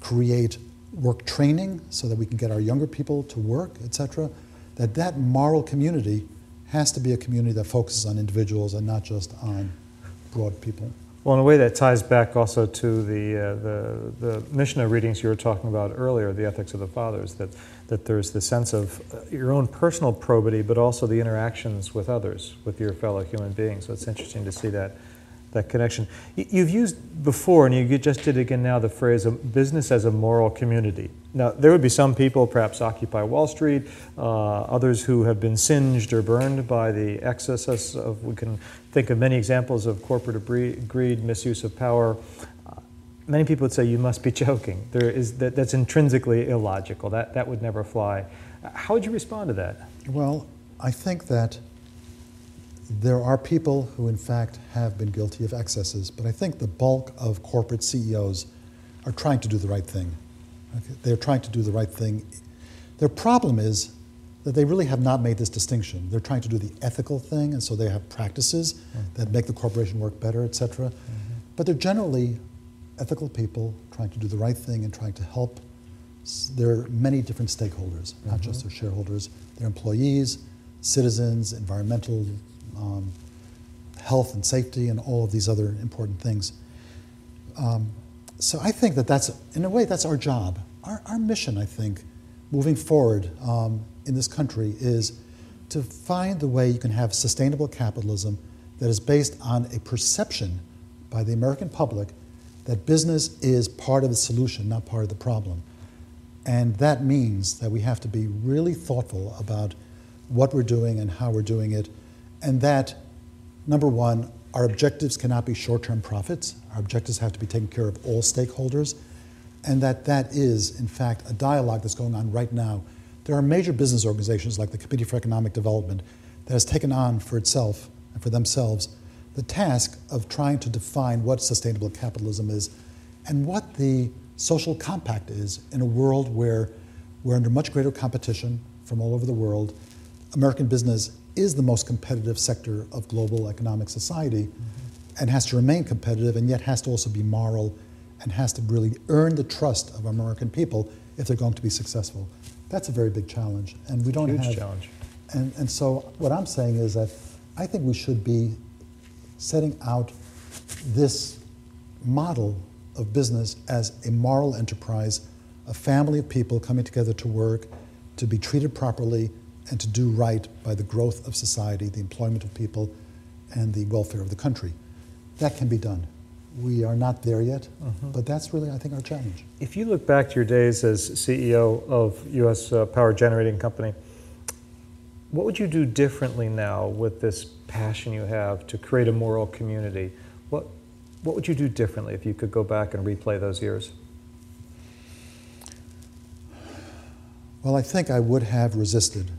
create work training so that we can get our younger people to work, et cetera, that that moral community has to be a community that focuses on individuals and not just on broad people. Well, in a way that ties back also to the, uh, the, the Mishnah readings you were talking about earlier, the ethics of the fathers, that, that there's the sense of uh, your own personal probity, but also the interactions with others, with your fellow human beings. So it's interesting to see that that connection. You've used before, and you just did again now, the phrase business as a moral community. Now, there would be some people, perhaps Occupy Wall Street, uh, others who have been singed or burned by the excesses of, we can think of many examples of corporate greed, misuse of power. Uh, many people would say you must be joking. There is, that, that's intrinsically illogical. That, that would never fly. How would you respond to that? Well, I think that there are people who, in fact, have been guilty of excesses, but I think the bulk of corporate CEOs are trying to do the right thing. Okay? They're trying to do the right thing. Their problem is that they really have not made this distinction. They're trying to do the ethical thing, and so they have practices mm-hmm. that make the corporation work better, et cetera. Mm-hmm. But they're generally ethical people trying to do the right thing and trying to help. There are many different stakeholders, mm-hmm. not just their shareholders, their employees, citizens, environmental um, health and safety, and all of these other important things. Um, so I think that that's, in a way, that's our job. Our, our mission, I think, moving forward um, in this country is to find the way you can have sustainable capitalism that is based on a perception by the American public that business is part of the solution, not part of the problem. And that means that we have to be really thoughtful about what we're doing and how we're doing it and that, number one, our objectives cannot be short term profits. Our objectives have to be taking care of all stakeholders, and that that is, in fact, a dialogue that's going on right now. There are major business organizations like the Committee for Economic Development that has taken on for itself and for themselves the task of trying to define what sustainable capitalism is and what the social compact is in a world where we're under much greater competition from all over the world. American business is the most competitive sector of global economic society mm-hmm. and has to remain competitive and yet has to also be moral and has to really earn the trust of American people if they're going to be successful. That's a very big challenge. And we don't Huge have challenge. And, and so what I'm saying is that I think we should be setting out this model of business as a moral enterprise, a family of people coming together to work, to be treated properly, and to do right by the growth of society, the employment of people, and the welfare of the country. That can be done. We are not there yet, mm-hmm. but that's really, I think, our challenge. If you look back to your days as CEO of U.S. Uh, Power Generating Company, what would you do differently now with this passion you have to create a moral community? What, what would you do differently if you could go back and replay those years? Well, I think I would have resisted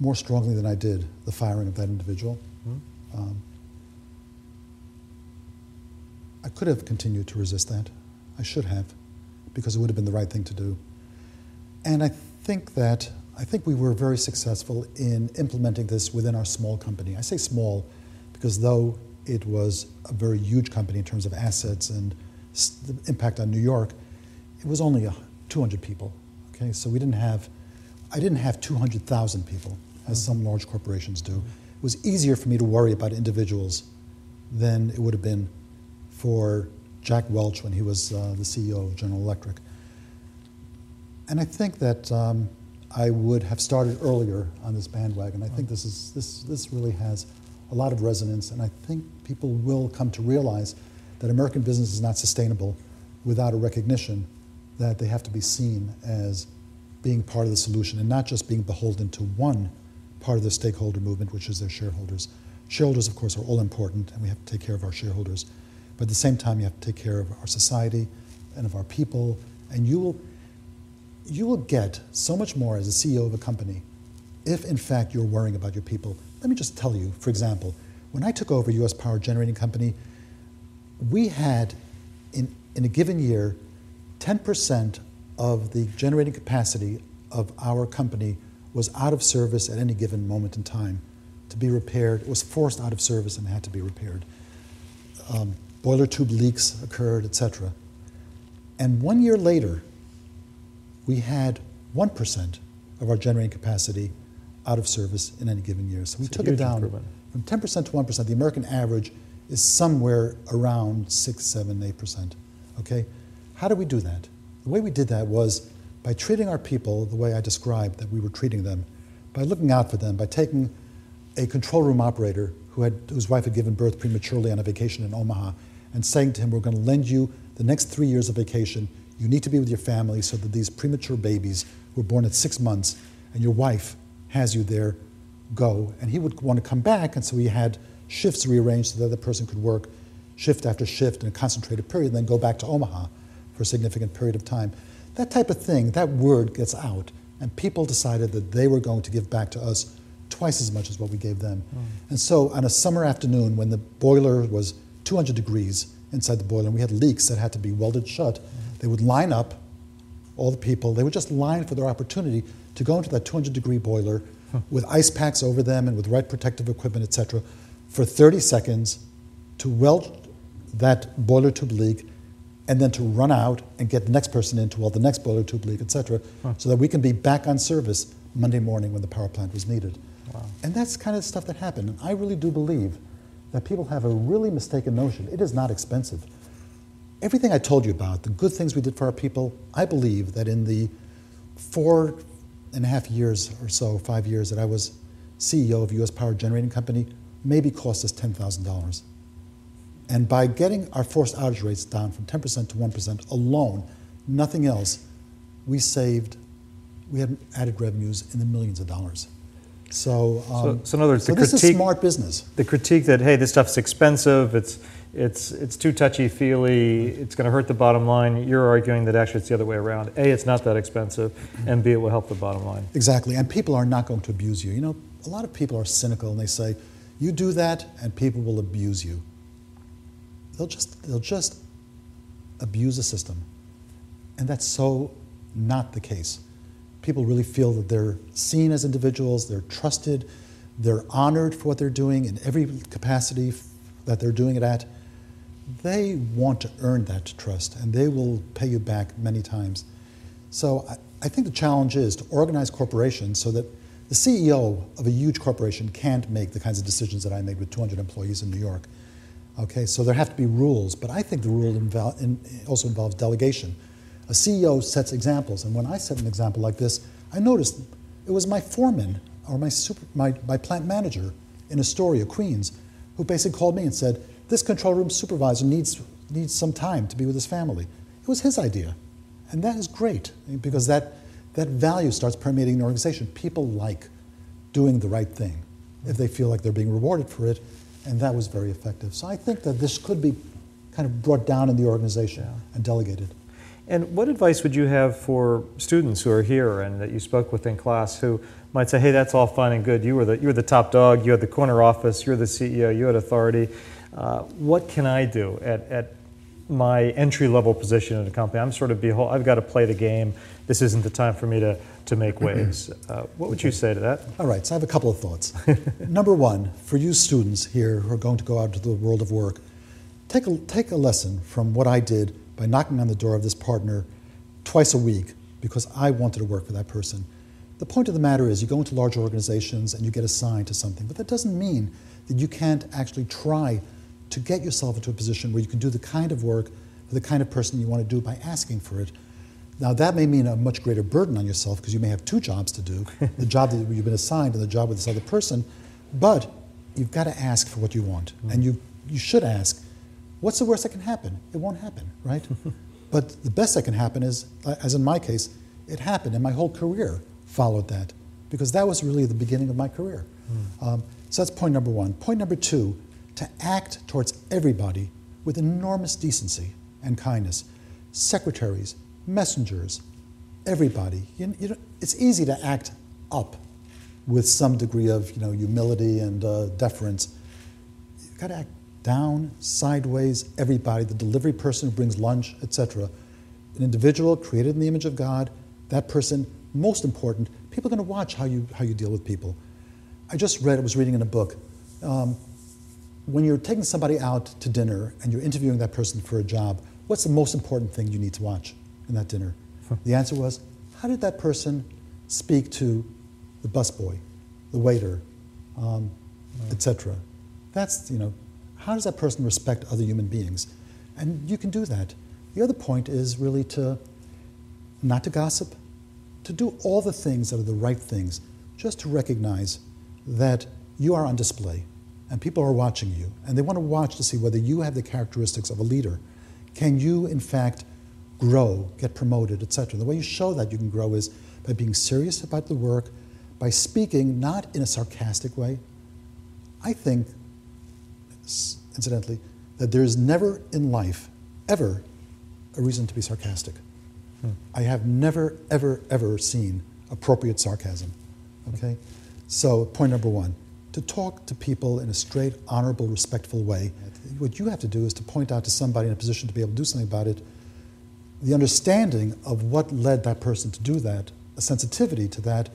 more strongly than I did the firing of that individual. Mm-hmm. Um, I could have continued to resist that. I should have, because it would have been the right thing to do. And I think that I think we were very successful in implementing this within our small company. I say small because though it was a very huge company in terms of assets and the impact on New York, it was only 200 people. Okay, so we didn't have I didn't have 200,000 people, as some large corporations do. It was easier for me to worry about individuals than it would have been for Jack Welch when he was uh, the CEO of General Electric. And I think that um, I would have started earlier on this bandwagon. I think this, is, this, this really has a lot of resonance, and I think people will come to realize that American business is not sustainable without a recognition that they have to be seen as being part of the solution and not just being beholden to one part of the stakeholder movement, which is their shareholders. Shareholders, of course, are all important, and we have to take care of our shareholders. But at the same time, you have to take care of our society and of our people, and you will, you will get so much more as a CEO of a company if, in fact, you're worrying about your people. Let me just tell you, for example, when I took over U.S. Power Generating Company, we had in, in a given year 10% of the generating capacity of our company was out of service at any given moment in time to be repaired. It was forced out of service and had to be repaired. Um, boiler tube leaks occurred, etc. And one year later, we had 1% of our generating capacity out of service in any given year. So we It's took it down from 10% to 1%. The American average is somewhere around 6, 7, 8%. Okay? How do we do that? The way we did that was by treating our people the way I described that we were treating them, by looking out for them, by taking a control room operator who had, whose wife had given birth prematurely on a vacation in Omaha and saying to him, We're going to lend you the next three years of vacation. You need to be with your family so that these premature babies who were born at six months and your wife has you there go. And he would want to come back, and so he had shifts rearranged so that the person could work shift after shift in a concentrated period and then go back to Omaha for a significant period of time. That type of thing, that word gets out, and people decided that they were going to give back to us twice as much as what we gave them. Hmm. And so on a summer afternoon when the boiler was 200 degrees inside the boiler and we had leaks that had to be welded shut, hmm. they would line up, all the people, they would just line for their opportunity to go into that 200 degree boiler with ice packs over them and with right protective equipment, etc., for 30 seconds to weld that boiler tube leak and then to run out and get the next person in to weld the next boiler tube leak, et etc., so that we can be back on service Monday morning when the power plant was needed. And that's kind of the stuff that happened. And I really do believe that people have a really mistaken notion. It is not expensive. Everything I told you about, the good things we did for our people, I believe that in the four and a half years or so, five years that I was CEO of U.S. Power Generating Company, maybe cost us $10,000. And by getting our forced outage rates down from 10% to 1% alone, nothing else, we saved, we had added revenues in the millions of dollars. So, um, so in other words, so the this is smart business. The critique that, hey, this stuff's expensive, it's, it's, it's too touchy-feely, it's going to hurt the bottom line, you're arguing that actually it's the other way around. A, it's not that expensive, and B, it will help the bottom line. Exactly, and people are not going to abuse you. You know, a lot of people are cynical and they say, "You do that, and people will abuse you." They'll just they'll just abuse the system, and that's so not the case. People really feel that they're seen as individuals, they're trusted, they're honored for what they're doing in every capacity that they're doing it at. They want to earn that trust, and they will pay you back many times. So I, I think the challenge is to organize corporations so that the CEO of a huge corporation can't make the kinds of decisions that I made with 200 employees in New York. Okay, so there have to be rules, but I think the rule invol- in, also involves delegation. A CEO sets examples, and when I set an example like this, I noticed it was my foreman or my, super, my, my plant manager in Astoria, Queens, who basically called me and said, This control room supervisor needs, needs some time to be with his family. It was his idea. And that is great because that, that value starts permeating the organization. People like doing the right thing if they feel like they're being rewarded for it, and that was very effective. So I think that this could be kind of brought down in the organization and delegated. And what advice would you have for students who are here and that you spoke with in class who might say, hey, that's all fine and good. You were the, you were the top dog, you had the corner office, you're the CEO, you had authority. Uh, what can I do at, at my entry level position in a company? I'm sort of, behold, I've got to play the game. This isn't the time for me to, to make waves. Uh, what would you say to that? All right, so I have a couple of thoughts. Number one, for you students here who are going to go out into the world of work, take a, take a lesson from what I did by knocking on the door of this partner twice a week because I wanted to work for that person. The point of the matter is, you go into large organizations and you get assigned to something, but that doesn't mean that you can't actually try to get yourself into a position where you can do the kind of work for the kind of person you want to do by asking for it. Now, that may mean a much greater burden on yourself because you may have two jobs to do the job that you've been assigned and the job with this other person, but you've got to ask for what you want. And you, you should ask, what's the worst that can happen? It won't happen, right? but the best that can happen is, uh, as in my case, it happened, and my whole career followed that because that was really the beginning of my career. Um, so that's point number one. Point number two, to act towards everybody with enormous decency and kindness. Secretaries, messengers, everybody. You, you know, it's easy to act up with some degree of you know, humility and uh, deference. You've got to act down, sideways, everybody, the delivery person who brings lunch, etc. An individual created in the image of God, that person, most important, people are going to watch how you, how you deal with people. I just read, I was reading in a book, um, when you're taking somebody out to dinner and you're interviewing that person for a job, what's the most important thing you need to watch in that dinner? The answer was, how did that person speak to the busboy, the waiter, um, etc.? That's, you know, how does that person respect other human beings? And you can do that. The other point is really to not to gossip, to do all the things that are the right things, just to recognize that you are on display and people are watching you and they want to watch to see whether you have the characteristics of a leader. Can you, in fact, grow, get promoted, etc.? The way you show that you can grow is by being serious about the work, by speaking not in a sarcastic way. I think, incidentally, that there is never in life, ever, a reason to be sarcastic. Hmm. I have never, ever, ever seen appropriate sarcasm. Okay? So, point number one to talk to people in a straight, honorable, respectful way. What you have to do is to point out to somebody in a position to be able to do something about it the understanding of what led that person to do that, a sensitivity to that,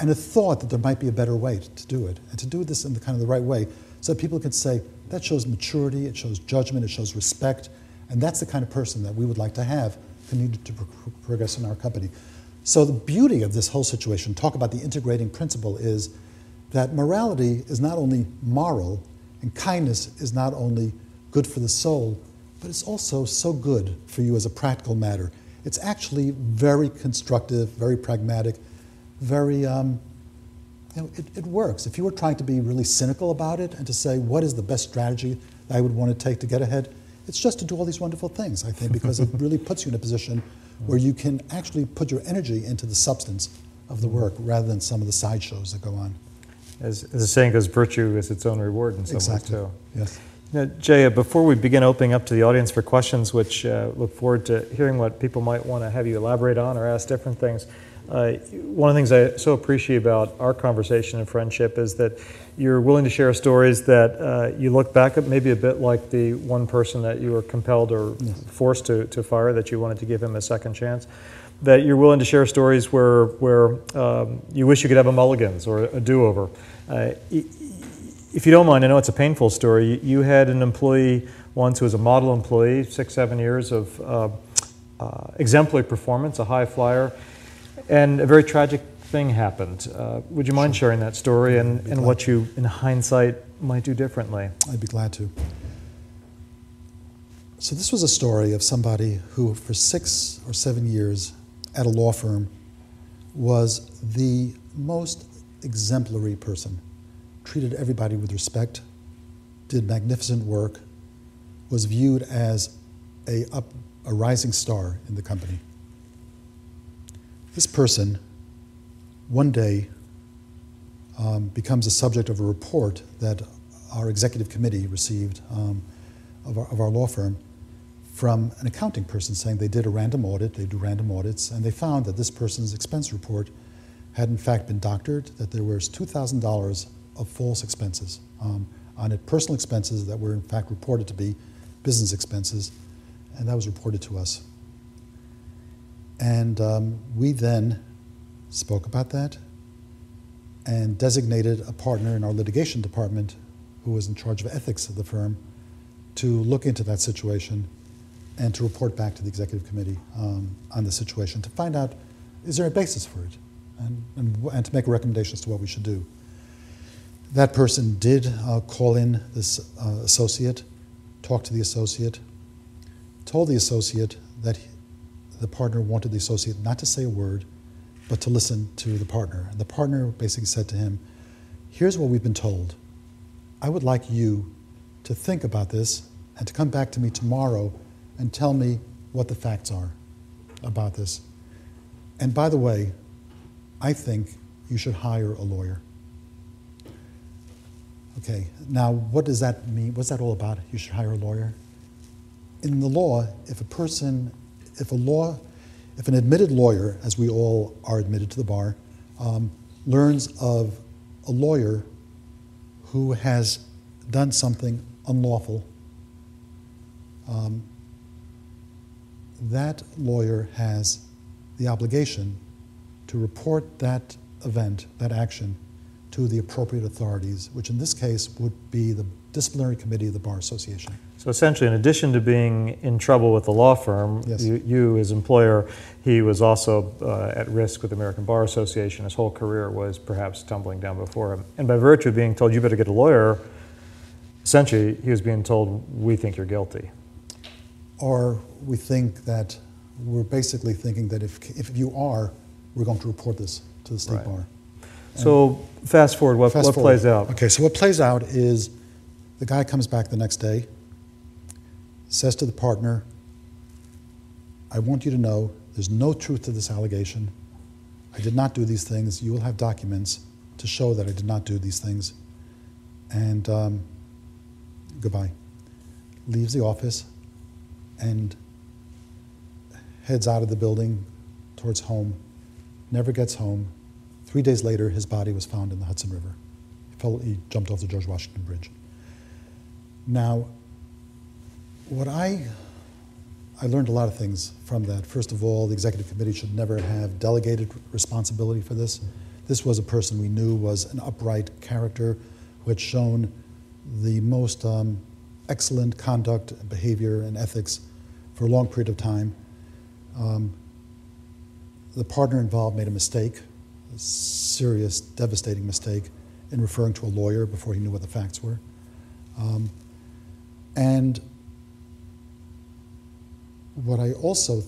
and a thought that there might be a better way to do it, and to do this in the kind of the right way, so that people can say that shows maturity, it shows judgment, it shows respect, and that's the kind of person that we would like to have continue to progress in our company. So the beauty of this whole situation, talk about the integrating principle, is that morality is not only moral, and kindness is not only good for the soul, but it's also so good for you as a practical matter. It's actually very constructive, very pragmatic, very, um, you know, it, it works. If you were trying to be really cynical about it and to say, what is the best strategy I would want to take to get ahead, it's just to do all these wonderful things, I think, because it really puts you in a position where you can actually put your energy into the substance of the work rather than some of the sideshows that go on. As, as the saying goes, virtue is its own reward in some exactly. ways, too. Yes. Now, Jay, uh, before we begin opening up to the audience for questions, which uh, look forward to hearing what people might want to have you elaborate on or ask different things, uh, one of the things I so appreciate about our conversation and friendship is that you're willing to share stories that uh, you look back at maybe a bit like the one person that you were compelled or yes. forced to, to fire that you wanted to give him a second chance that you're willing to share stories where, where um, you wish you could have a mulligans or a do-over. Uh, if you don't mind, I know it's a painful story. You had an employee once who was a model employee, six, seven years of uh, uh, exemplary performance, a high flyer, and a very tragic thing happened. Uh, would you mind sharing that story and, and what you, in hindsight, might do differently? I'd be glad to. So, this was a story of somebody who, for six or seven years, at a law firm was the most exemplary person. Treated everybody with respect, did magnificent work, was viewed as a, up, a rising star in the company. This person, one day, um, becomes a subject of a report that our executive committee received um, of, our, of our law firm from an accounting person saying they did a random audit, they do random audits, and they found that this person's expense report had in fact been doctored, that there was $2,000 of false expenses um, on it, personal expenses that were in fact reported to be business expenses, and that was reported to us. And um, we then spoke about that and designated a partner in our litigation department who was in charge of ethics of the firm to look into that situation and to report back to the executive committee um, on the situation to find out is there a basis for it and, and, and, to make recommendations to what we should do. That person did uh, call in this uh, associate, talk to the associate, told the associate that he, the partner wanted the associate not to say a word, but to listen to the partner. And the partner basically said to him, Here's what we've been told. I would like you to think about this and to come back to me tomorrow and tell me what the facts are about this. And by the way, I think you should hire a lawyer. Okay, now what does that mean? What's that all about? You should hire a lawyer? In the law, if a person, if a law, if an admitted lawyer, as we all are admitted to the bar, um, learns of a lawyer who has done something unlawful, um, that lawyer has the obligation to report that event, that action, to the appropriate authorities, which in this case would be the disciplinary committee of the Bar Association. So essentially, in addition to being in trouble with the law firm, Yes. you, you as employer, he was also uh, at risk with the American Bar Association. His whole career was perhaps tumbling down before him. And by virtue of being told, you better get a lawyer, essentially, he was being told, we think you're guilty. Or we think that we're basically thinking that if, if you are, we're going to report this to the state Right. bar. So fast forward, what, Fast what forward. plays out? Okay, so what plays out is the guy comes back the next day, says to the partner, I want you to know there's no truth to this allegation. I did not do these things. You will have documents to show that I did not do these things. And um, goodbye. Leaves the office and heads out of the building towards home. Never gets home. Three days later, his body was found in the Hudson River. He, fell, he jumped off the George Washington Bridge. Now, what I I learned a lot of things from that. First of all, the executive committee should never have delegated responsibility for this. This was a person we knew was an upright character who had shown the most um, excellent conduct, behavior, and ethics for a long period of time. Um, the partner involved made a mistake, a serious, devastating mistake, in referring to a lawyer before he knew what the facts were. Um, and what I also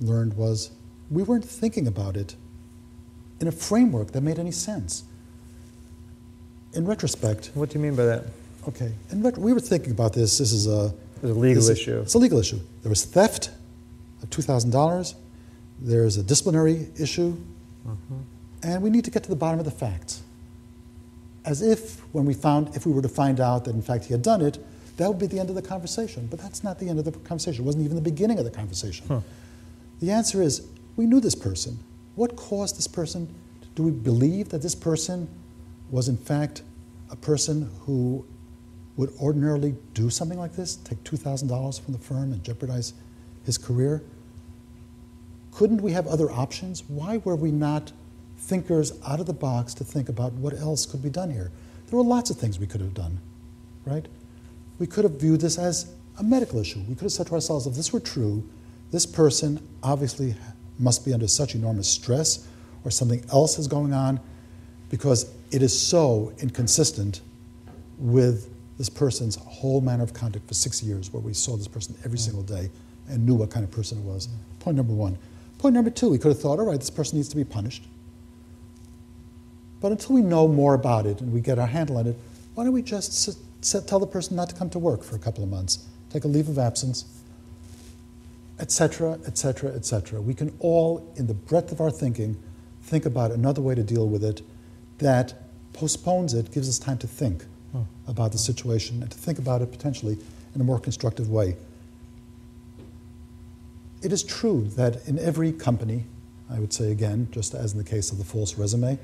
learned was we weren't thinking about it in a framework that made any sense. In retrospect, What do you mean by that? okay, in ret- we were thinking about this. This is a It's a legal is- issue. It's a legal issue. There was theft of two thousand dollars. There's a disciplinary issue, Mm-hmm. and we need to get to the bottom of the facts. As if, when we found, if we were to find out that in fact he had done it, that would be the end of the conversation. But that's not the end of the conversation. It wasn't even the beginning of the conversation. Huh. The answer is we knew this person. What caused this person? Do we believe that this person was in fact a person who would ordinarily do something like this, take $2,000 from the firm and jeopardize his career? Couldn't we have other options? Why were we not thinkers out of the box to think about what else could be done here? There were lots of things we could have done, right? We could have viewed this as a medical issue. We could have said to ourselves, if this were true, this person obviously must be under such enormous stress or something else is going on because it is so inconsistent with this person's whole manner of conduct for six years, where we saw this person every single mm. day and knew what kind of person it was. Mm. Point number one. Point number two, we could have thought, all right, this person needs to be punished. But until we know more about it and we get our handle on it, why don't we just sit, sit, tell the person not to come to work for a couple of months, take a leave of absence, etc., etc., etc. We can all, in the breadth of our thinking, think about another way to deal with it that postpones it, gives us time to think Hmm. about the situation and to think about it potentially in a more constructive way. It is true that in every company, I would say again, just as in the case of the false resume,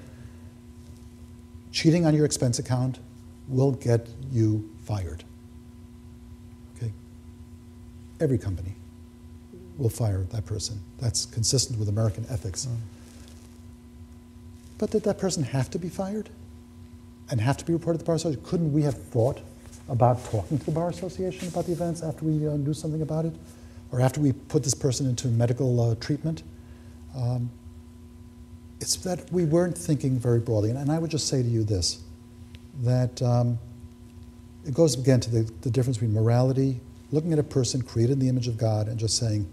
cheating on your expense account will get you fired. Okay? Every company will fire that person. That's consistent with American ethics. Hmm. But did that person have to be fired and have to be reported to the Bar Association? Couldn't we have thought about talking to the Bar Association about the events after we uh, knew something about it? Or after we put this person into medical uh, treatment? Um, it's that we weren't thinking very broadly. And, and I would just say to you this that um, it goes again to the, the difference between morality, looking at a person created in the image of God, and just saying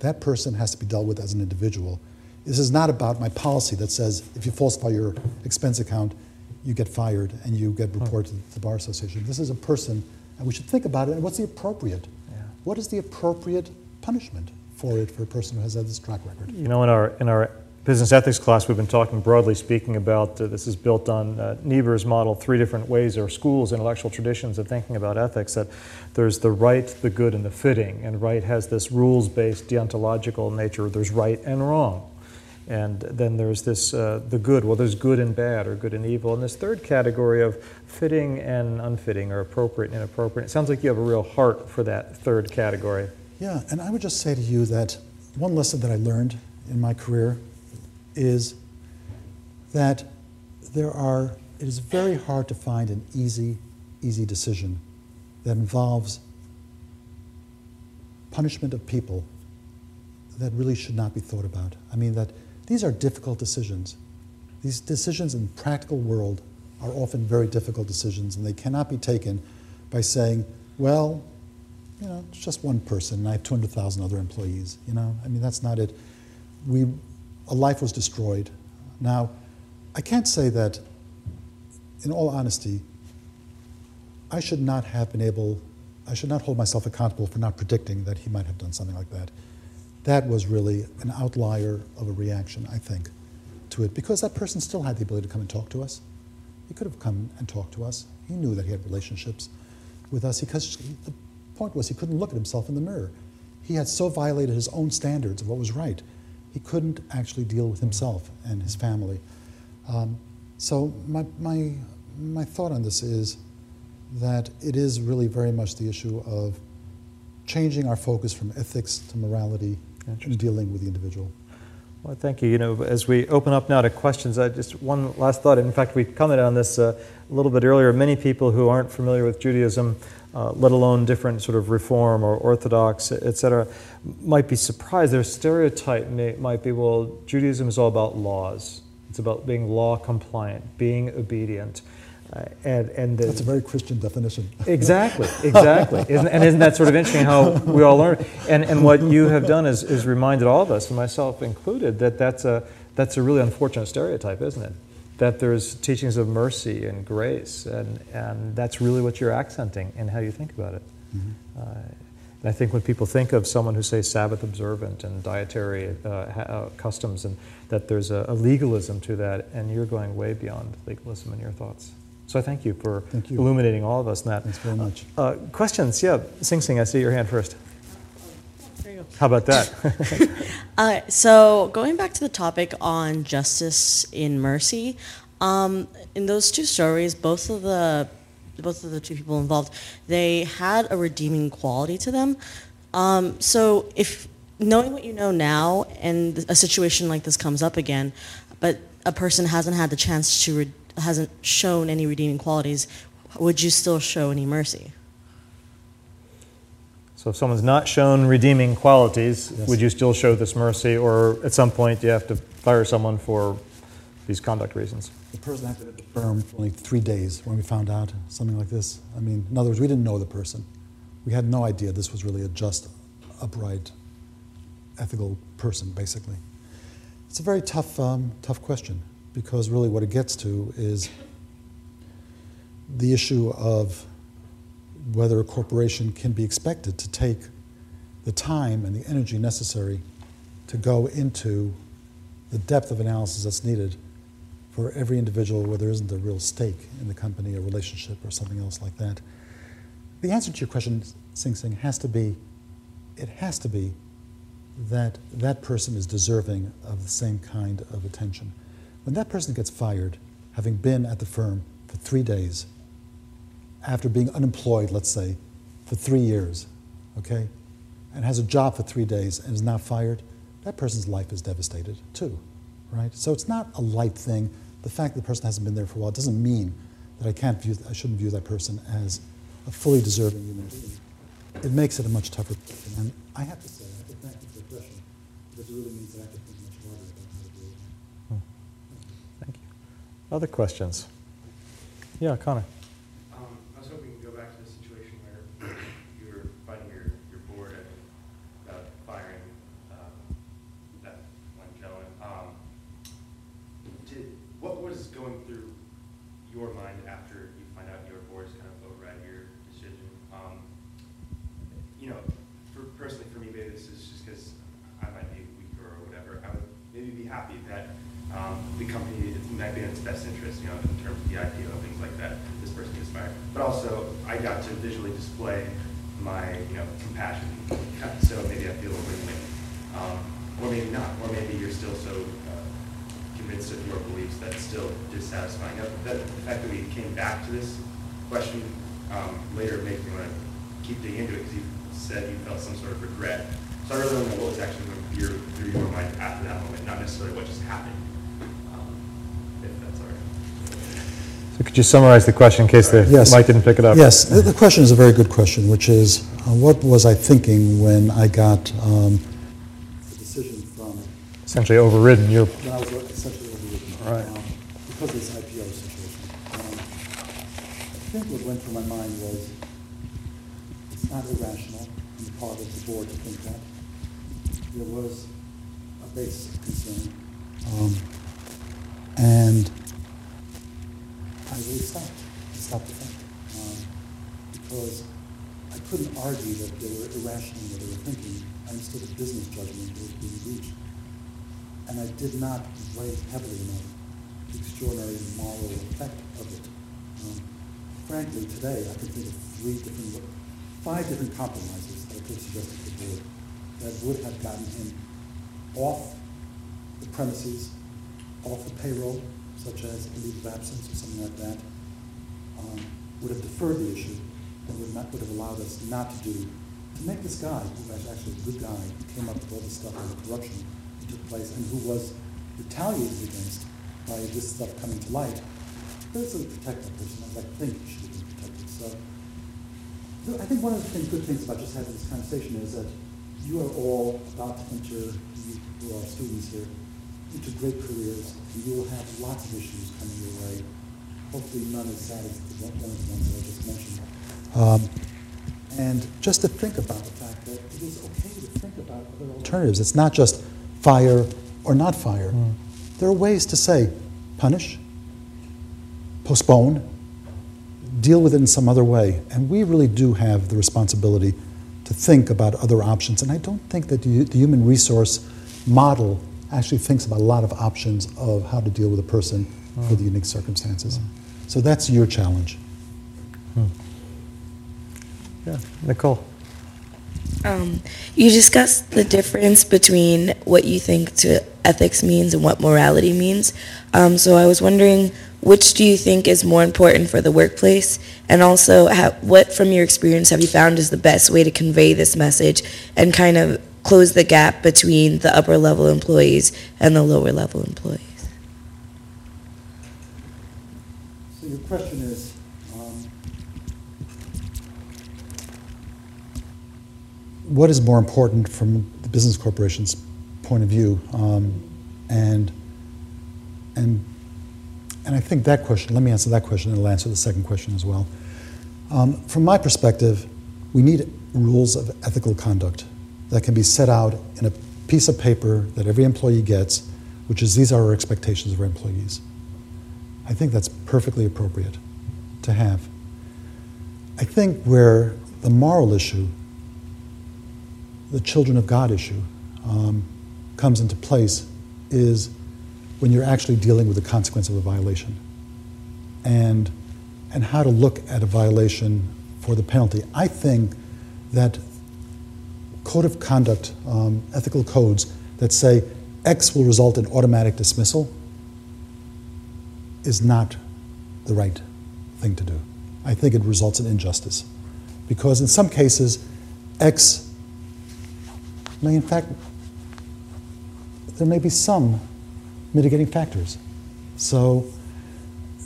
that person has to be dealt with as an individual. This is not about my policy that says if you falsify your expense account, you get fired and you get reported to the Bar Association. This is a person, and we should think about it. And what's the appropriate? Yeah. What is the appropriate punishment for it for a person who has had this track record? You know, in our in our business ethics class, we've been talking broadly speaking about uh, this is built on uh, Niebuhr's model, three different ways or schools, intellectual traditions of thinking about ethics. That there's the right, the good, and the fitting, and right has this rules-based deontological nature. There's right and wrong, And then there's this, uh, the good, well, there's good and bad, or good and evil. And this third category of fitting and unfitting, or appropriate and inappropriate. It sounds like you have a real heart for that third category. Yeah, and I would just say to you that one lesson that I learned in my career is that there are, it is very hard to find an easy, easy decision that involves punishment of people that really should not be thought about. I mean, that these are difficult decisions. These decisions in the practical world are often very difficult decisions, and they cannot be taken by saying, well, you know, it's just one person, and I have 200,000 other employees. You know, I mean, that's not it. We, a life was destroyed. Now, I can't say that, in all honesty, I should not have been able, I should not hold myself accountable for not predicting that he might have done something like that. That was really an outlier of a reaction, I think, to it, because that person still had the ability to come and talk to us. He could have come and talked to us. He knew that he had relationships with us because the point was he couldn't look at himself in the mirror. He had so violated his own standards of what was right, he couldn't actually deal with himself and his family. Um, so my, my, my thought on this is that it is really very much the issue of changing our focus from ethics to morality dealing with the individual. Well, thank you. You know, as we open up now to questions, I just one last thought. In fact, we commented on this uh, a little bit earlier. Many people who aren't familiar with Judaism, uh, let alone different sort of Reform or Orthodox, et cetera, might be surprised. Their stereotype may, might be, well, Judaism is all about laws. It's about being law compliant, being obedient. Uh, and, and the, That's a very Christian definition. Exactly, exactly. Isn't, and isn't that sort of interesting how we all learn? And, and what you have done is, is reminded all of us, and myself included, that that's a, that's a really unfortunate stereotype, isn't it? That there's teachings of mercy and grace, and, and that's really what you're accenting in how you think about it. Mm-hmm. Uh, and I think when people think of someone who say Sabbath observant and dietary uh, ha- uh, customs, and that there's a, a legalism to that, and you're going way beyond legalism in your thoughts. So I thank you for Thank you. illuminating all of us in that. Thanks very much. Uh, questions? Yeah, Sing Sing, I see your hand first. There you go. How about that? Uh, so going back to the topic on justice in mercy, um, in those two stories, both of the both of the two people involved, they had a redeeming quality to them. Um, so if knowing what you know now, and a situation like this comes up again, but a person hasn't had the chance to re- hasn't shown any redeeming qualities, would you still show any mercy? so if someone's not shown redeeming qualities, Yes. would you still show this mercy, or at some point you have to fire someone for these conduct reasons? The person had been at the firm for only three days when we found out something like this. I mean, in other words, we didn't know the person. We had no idea this was really a just, upright, ethical person, basically. It's a very tough, um, tough question because really what it gets to is the issue of whether a corporation can be expected to take the time and the energy necessary to go into the depth of analysis that's needed for every individual where there isn't a real stake in the company, a relationship, or something else like that. The answer to your question, Sing Sing, has to be it has to be that that person is deserving of the same kind of attention. When that person gets fired, having been at the firm for three days, after being unemployed, let's say, for three years, okay, and has a job for three days and is now fired, that person's life is devastated too, right? So it's not a light thing. The fact that the person hasn't been there for a while doesn't mean that I can't view, I shouldn't view that person as a fully deserving human being. It makes it a much tougher. And I have to say, I have to thank you for the question, because it really means that Other questions? Yeah, Connor. Um, I was hoping to go back to the situation where you were fighting your, your board about firing, um, that one gentleman. Um, did, what was going through your mind after you find out your board's kind of override your decision? Um, you know, for, personally for me, maybe this is just because I might be weaker or whatever. I would maybe be happy that um, the company it might be in its best interest, you know, in terms of the IPO and things like that. This person gets fired, but also I got to visually display my, you know, compassion. So maybe I feel a win-win, um, or maybe not, or maybe you're still so uh, convinced of your beliefs that's still dissatisfying. That, the fact that we came back to this question um, later makes me want to keep digging into it because you said you felt some sort of regret. So I really want to know what was actually your, through your mind after that moment, not necessarily what just happened, um, if that's all right. So could you summarize the question in case the Yes. mic didn't pick it up? Yes, the the question is a very good question, which is, uh, what was I thinking when I got um, the decision from, Essentially overridden your, when I was essentially overridden? Right. um, Because of this IPO situation. Um, I think what went through my mind was, it's not irrational on the part of the board to think that. There was a basis of concern. Um, And I really stopped, I stopped to think. um, Because I couldn't argue that they were irrational in what they were thinking. I understood the business judgment that was being reached. And I did not weigh heavily enough the extraordinary moral effect of it. Um, Frankly, today, I can think of three different, five different compromises that I could suggest to the board that would have gotten him off the premises, off the payroll, such as a leave of absence or something like that, um, would have deferred the issue and would not, would have allowed us not to do, to make this guy, who was actually a good guy, who came up with all this stuff, all the corruption that took place, and who was retaliated against by this stuff coming to light, basically protect that person, I think he should have been protected. So, so I think one of the things, good things about just having this conversation is that you are all about to enter, you who are students here, into great careers, and you will have lots of issues coming your way. Hopefully none as sad as the one of the ones that I just mentioned. Um, and just to think about the fact that it is okay to think about other alternatives. It's not just fire or not fire. There are ways to say punish, postpone, deal with it in some other way. And we really do have the responsibility to think about other options. And I don't think that the, the human resource model actually thinks about a lot of options of how to deal with a person for the hmm. unique circumstances. So that's your challenge. Hmm. yeah, Nicole. Um, you discussed the difference between what you think to ethics means and what morality means. Um, so I was wondering, which do you think is more important for the workplace? And also, ha what from your experience have you found is the best way to convey this message and kind of close the gap between the upper level employees and the lower level employees? So your question is, um, what is more important from the business corporation's point of view? Um, and, and, and I think that question, let me answer that question and I'll answer the second question as well. Um, from my perspective, we need rules of ethical conduct that can be set out in a piece of paper that every employee gets, which is these are our expectations of our employees. I think that's perfectly appropriate to have. I think where the moral issue, the children of God issue, um, comes into place is when you're actually dealing with the consequence of a violation and, and how to look at a violation for the penalty. I think that code of conduct, um, ethical codes that say X will result in automatic dismissal is not the right thing to do. I think it results in injustice. Because in some cases, X may, in fact, there may be some mitigating factors. So,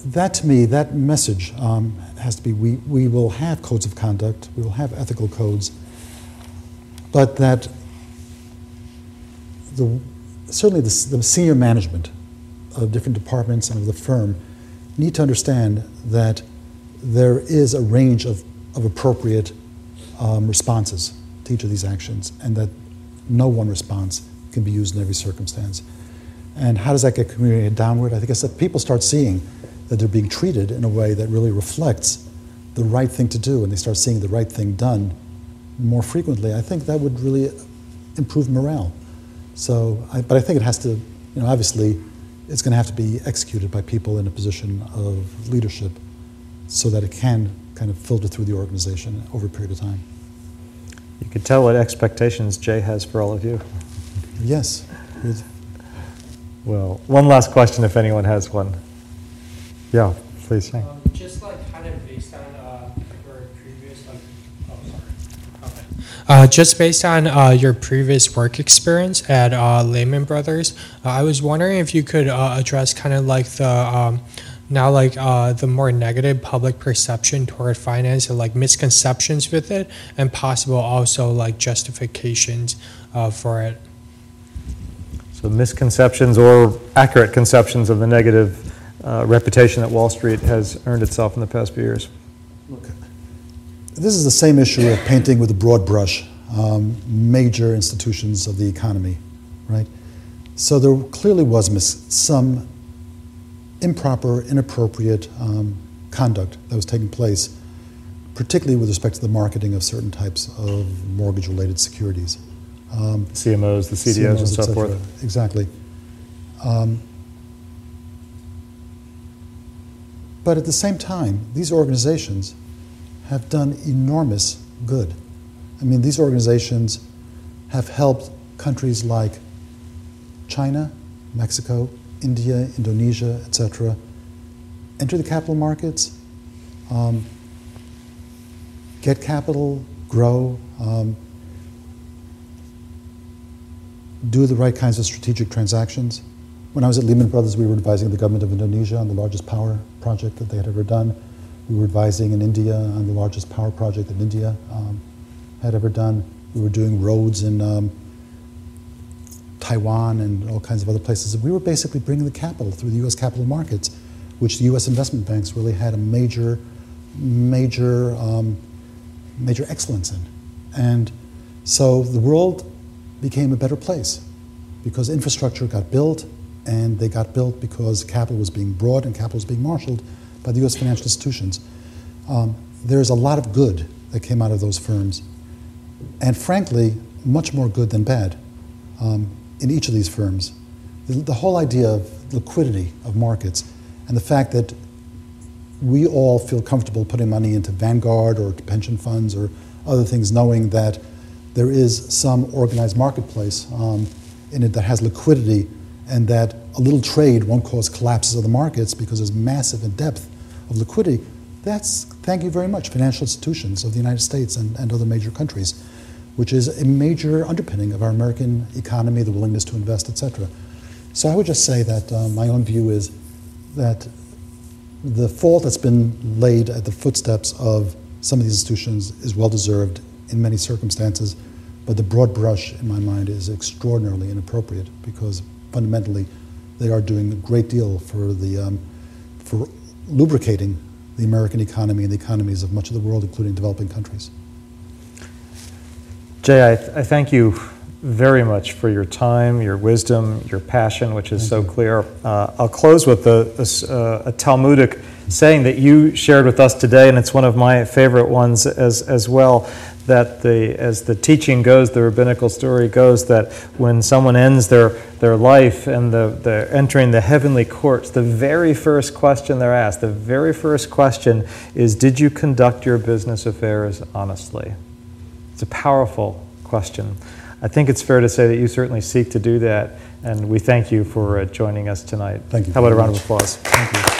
that to me, that message um, has to be we, we will have codes of conduct, we will have ethical codes, but that the, certainly the, the senior management of different departments and of the firm need to understand that there is a range of, of appropriate um, responses to each of these actions, and that no one response can be used in every circumstance. And how does that get communicated downward? I think I said people start seeing that they're being treated in a way that really reflects the right thing to do, and they start seeing the right thing done more frequently. I think that would really improve morale. So, I, but I think it has to, you know, obviously, it's going to have to be executed by people in a position of leadership so that it can kind of filter through the organization over a period of time. You could tell what expectations Jay has for all of you. Yes. It's- Well, one last question if anyone has one. Yeah, please, Um, just like kind of based on uh, your previous, like, oh, sorry. Okay. Uh, just based on uh, your previous work experience at uh, Lehman Brothers, uh, I was wondering if you could uh, address kind of like the um, now like uh, the more negative public perception toward finance and like misconceptions with it, and possible also like justifications uh, for it. So misconceptions or accurate conceptions of the negative uh, reputation that Wall Street has earned itself in the past few years. This is the same issue of painting with a broad brush um, major institutions of the economy, right? So there clearly was mis- some improper, inappropriate um, conduct that was taking place, particularly with respect to the marketing of certain types of mortgage-related securities. Um, CMOs, the CDOs, and so forth. Exactly. Um, but at the same time, these organizations have done enormous good. I mean, these organizations have helped countries like China, Mexico, India, Indonesia, etc., enter the capital markets, um, get capital, grow, um, do the right kinds of strategic transactions. When I was at Lehman Brothers, we were advising the government of Indonesia on the largest power project that they had ever done. We were advising in India on the largest power project that India um, had ever done. We were doing roads in um, Taiwan and all kinds of other places. We were basically bringing the capital through the U.S. capital markets, which the U.S. investment banks really had a major, major, um, major excellence in. And so the world became a better place because infrastructure got built, and they got built because capital was being brought and capital was being marshaled by the U.S. financial institutions. Um, there's a lot of good that came out of those firms, and frankly, much more good than bad um, in each of these firms. The, the whole idea of liquidity of markets and the fact that we all feel comfortable putting money into Vanguard or pension funds or other things, knowing that there is some organized marketplace um, in it that has liquidity and that a little trade won't cause collapses of the markets because there's massive in depth of liquidity. That's, thank you very much, financial institutions of the United States and, and other major countries, which is a major underpinning of our American economy, the willingness to invest, et cetera. So I would just say that uh, my own view is that the fault that's been laid at the footsteps of some of these institutions is well deserved in many circumstances, but the broad brush, in my mind, is extraordinarily inappropriate because fundamentally they are doing a great deal for the um, for lubricating the American economy and the economies of much of the world, including developing countries. Jay, I, th- I thank you very much for your time, your wisdom, your passion, which is so clear. Uh, I'll close with a, a a Talmudic saying that you shared with us today, and it's one of my favorite ones as, as well. That the, as the teaching goes, the rabbinical story goes, that when someone ends their, their life and the, they're entering the heavenly courts, the very first question they're asked, the very first question is, Did you conduct your business affairs honestly? It's a powerful question. I think it's fair to say that you certainly seek to do that, and we thank you for uh, joining us tonight. Thank you How about a round of applause? Thank you.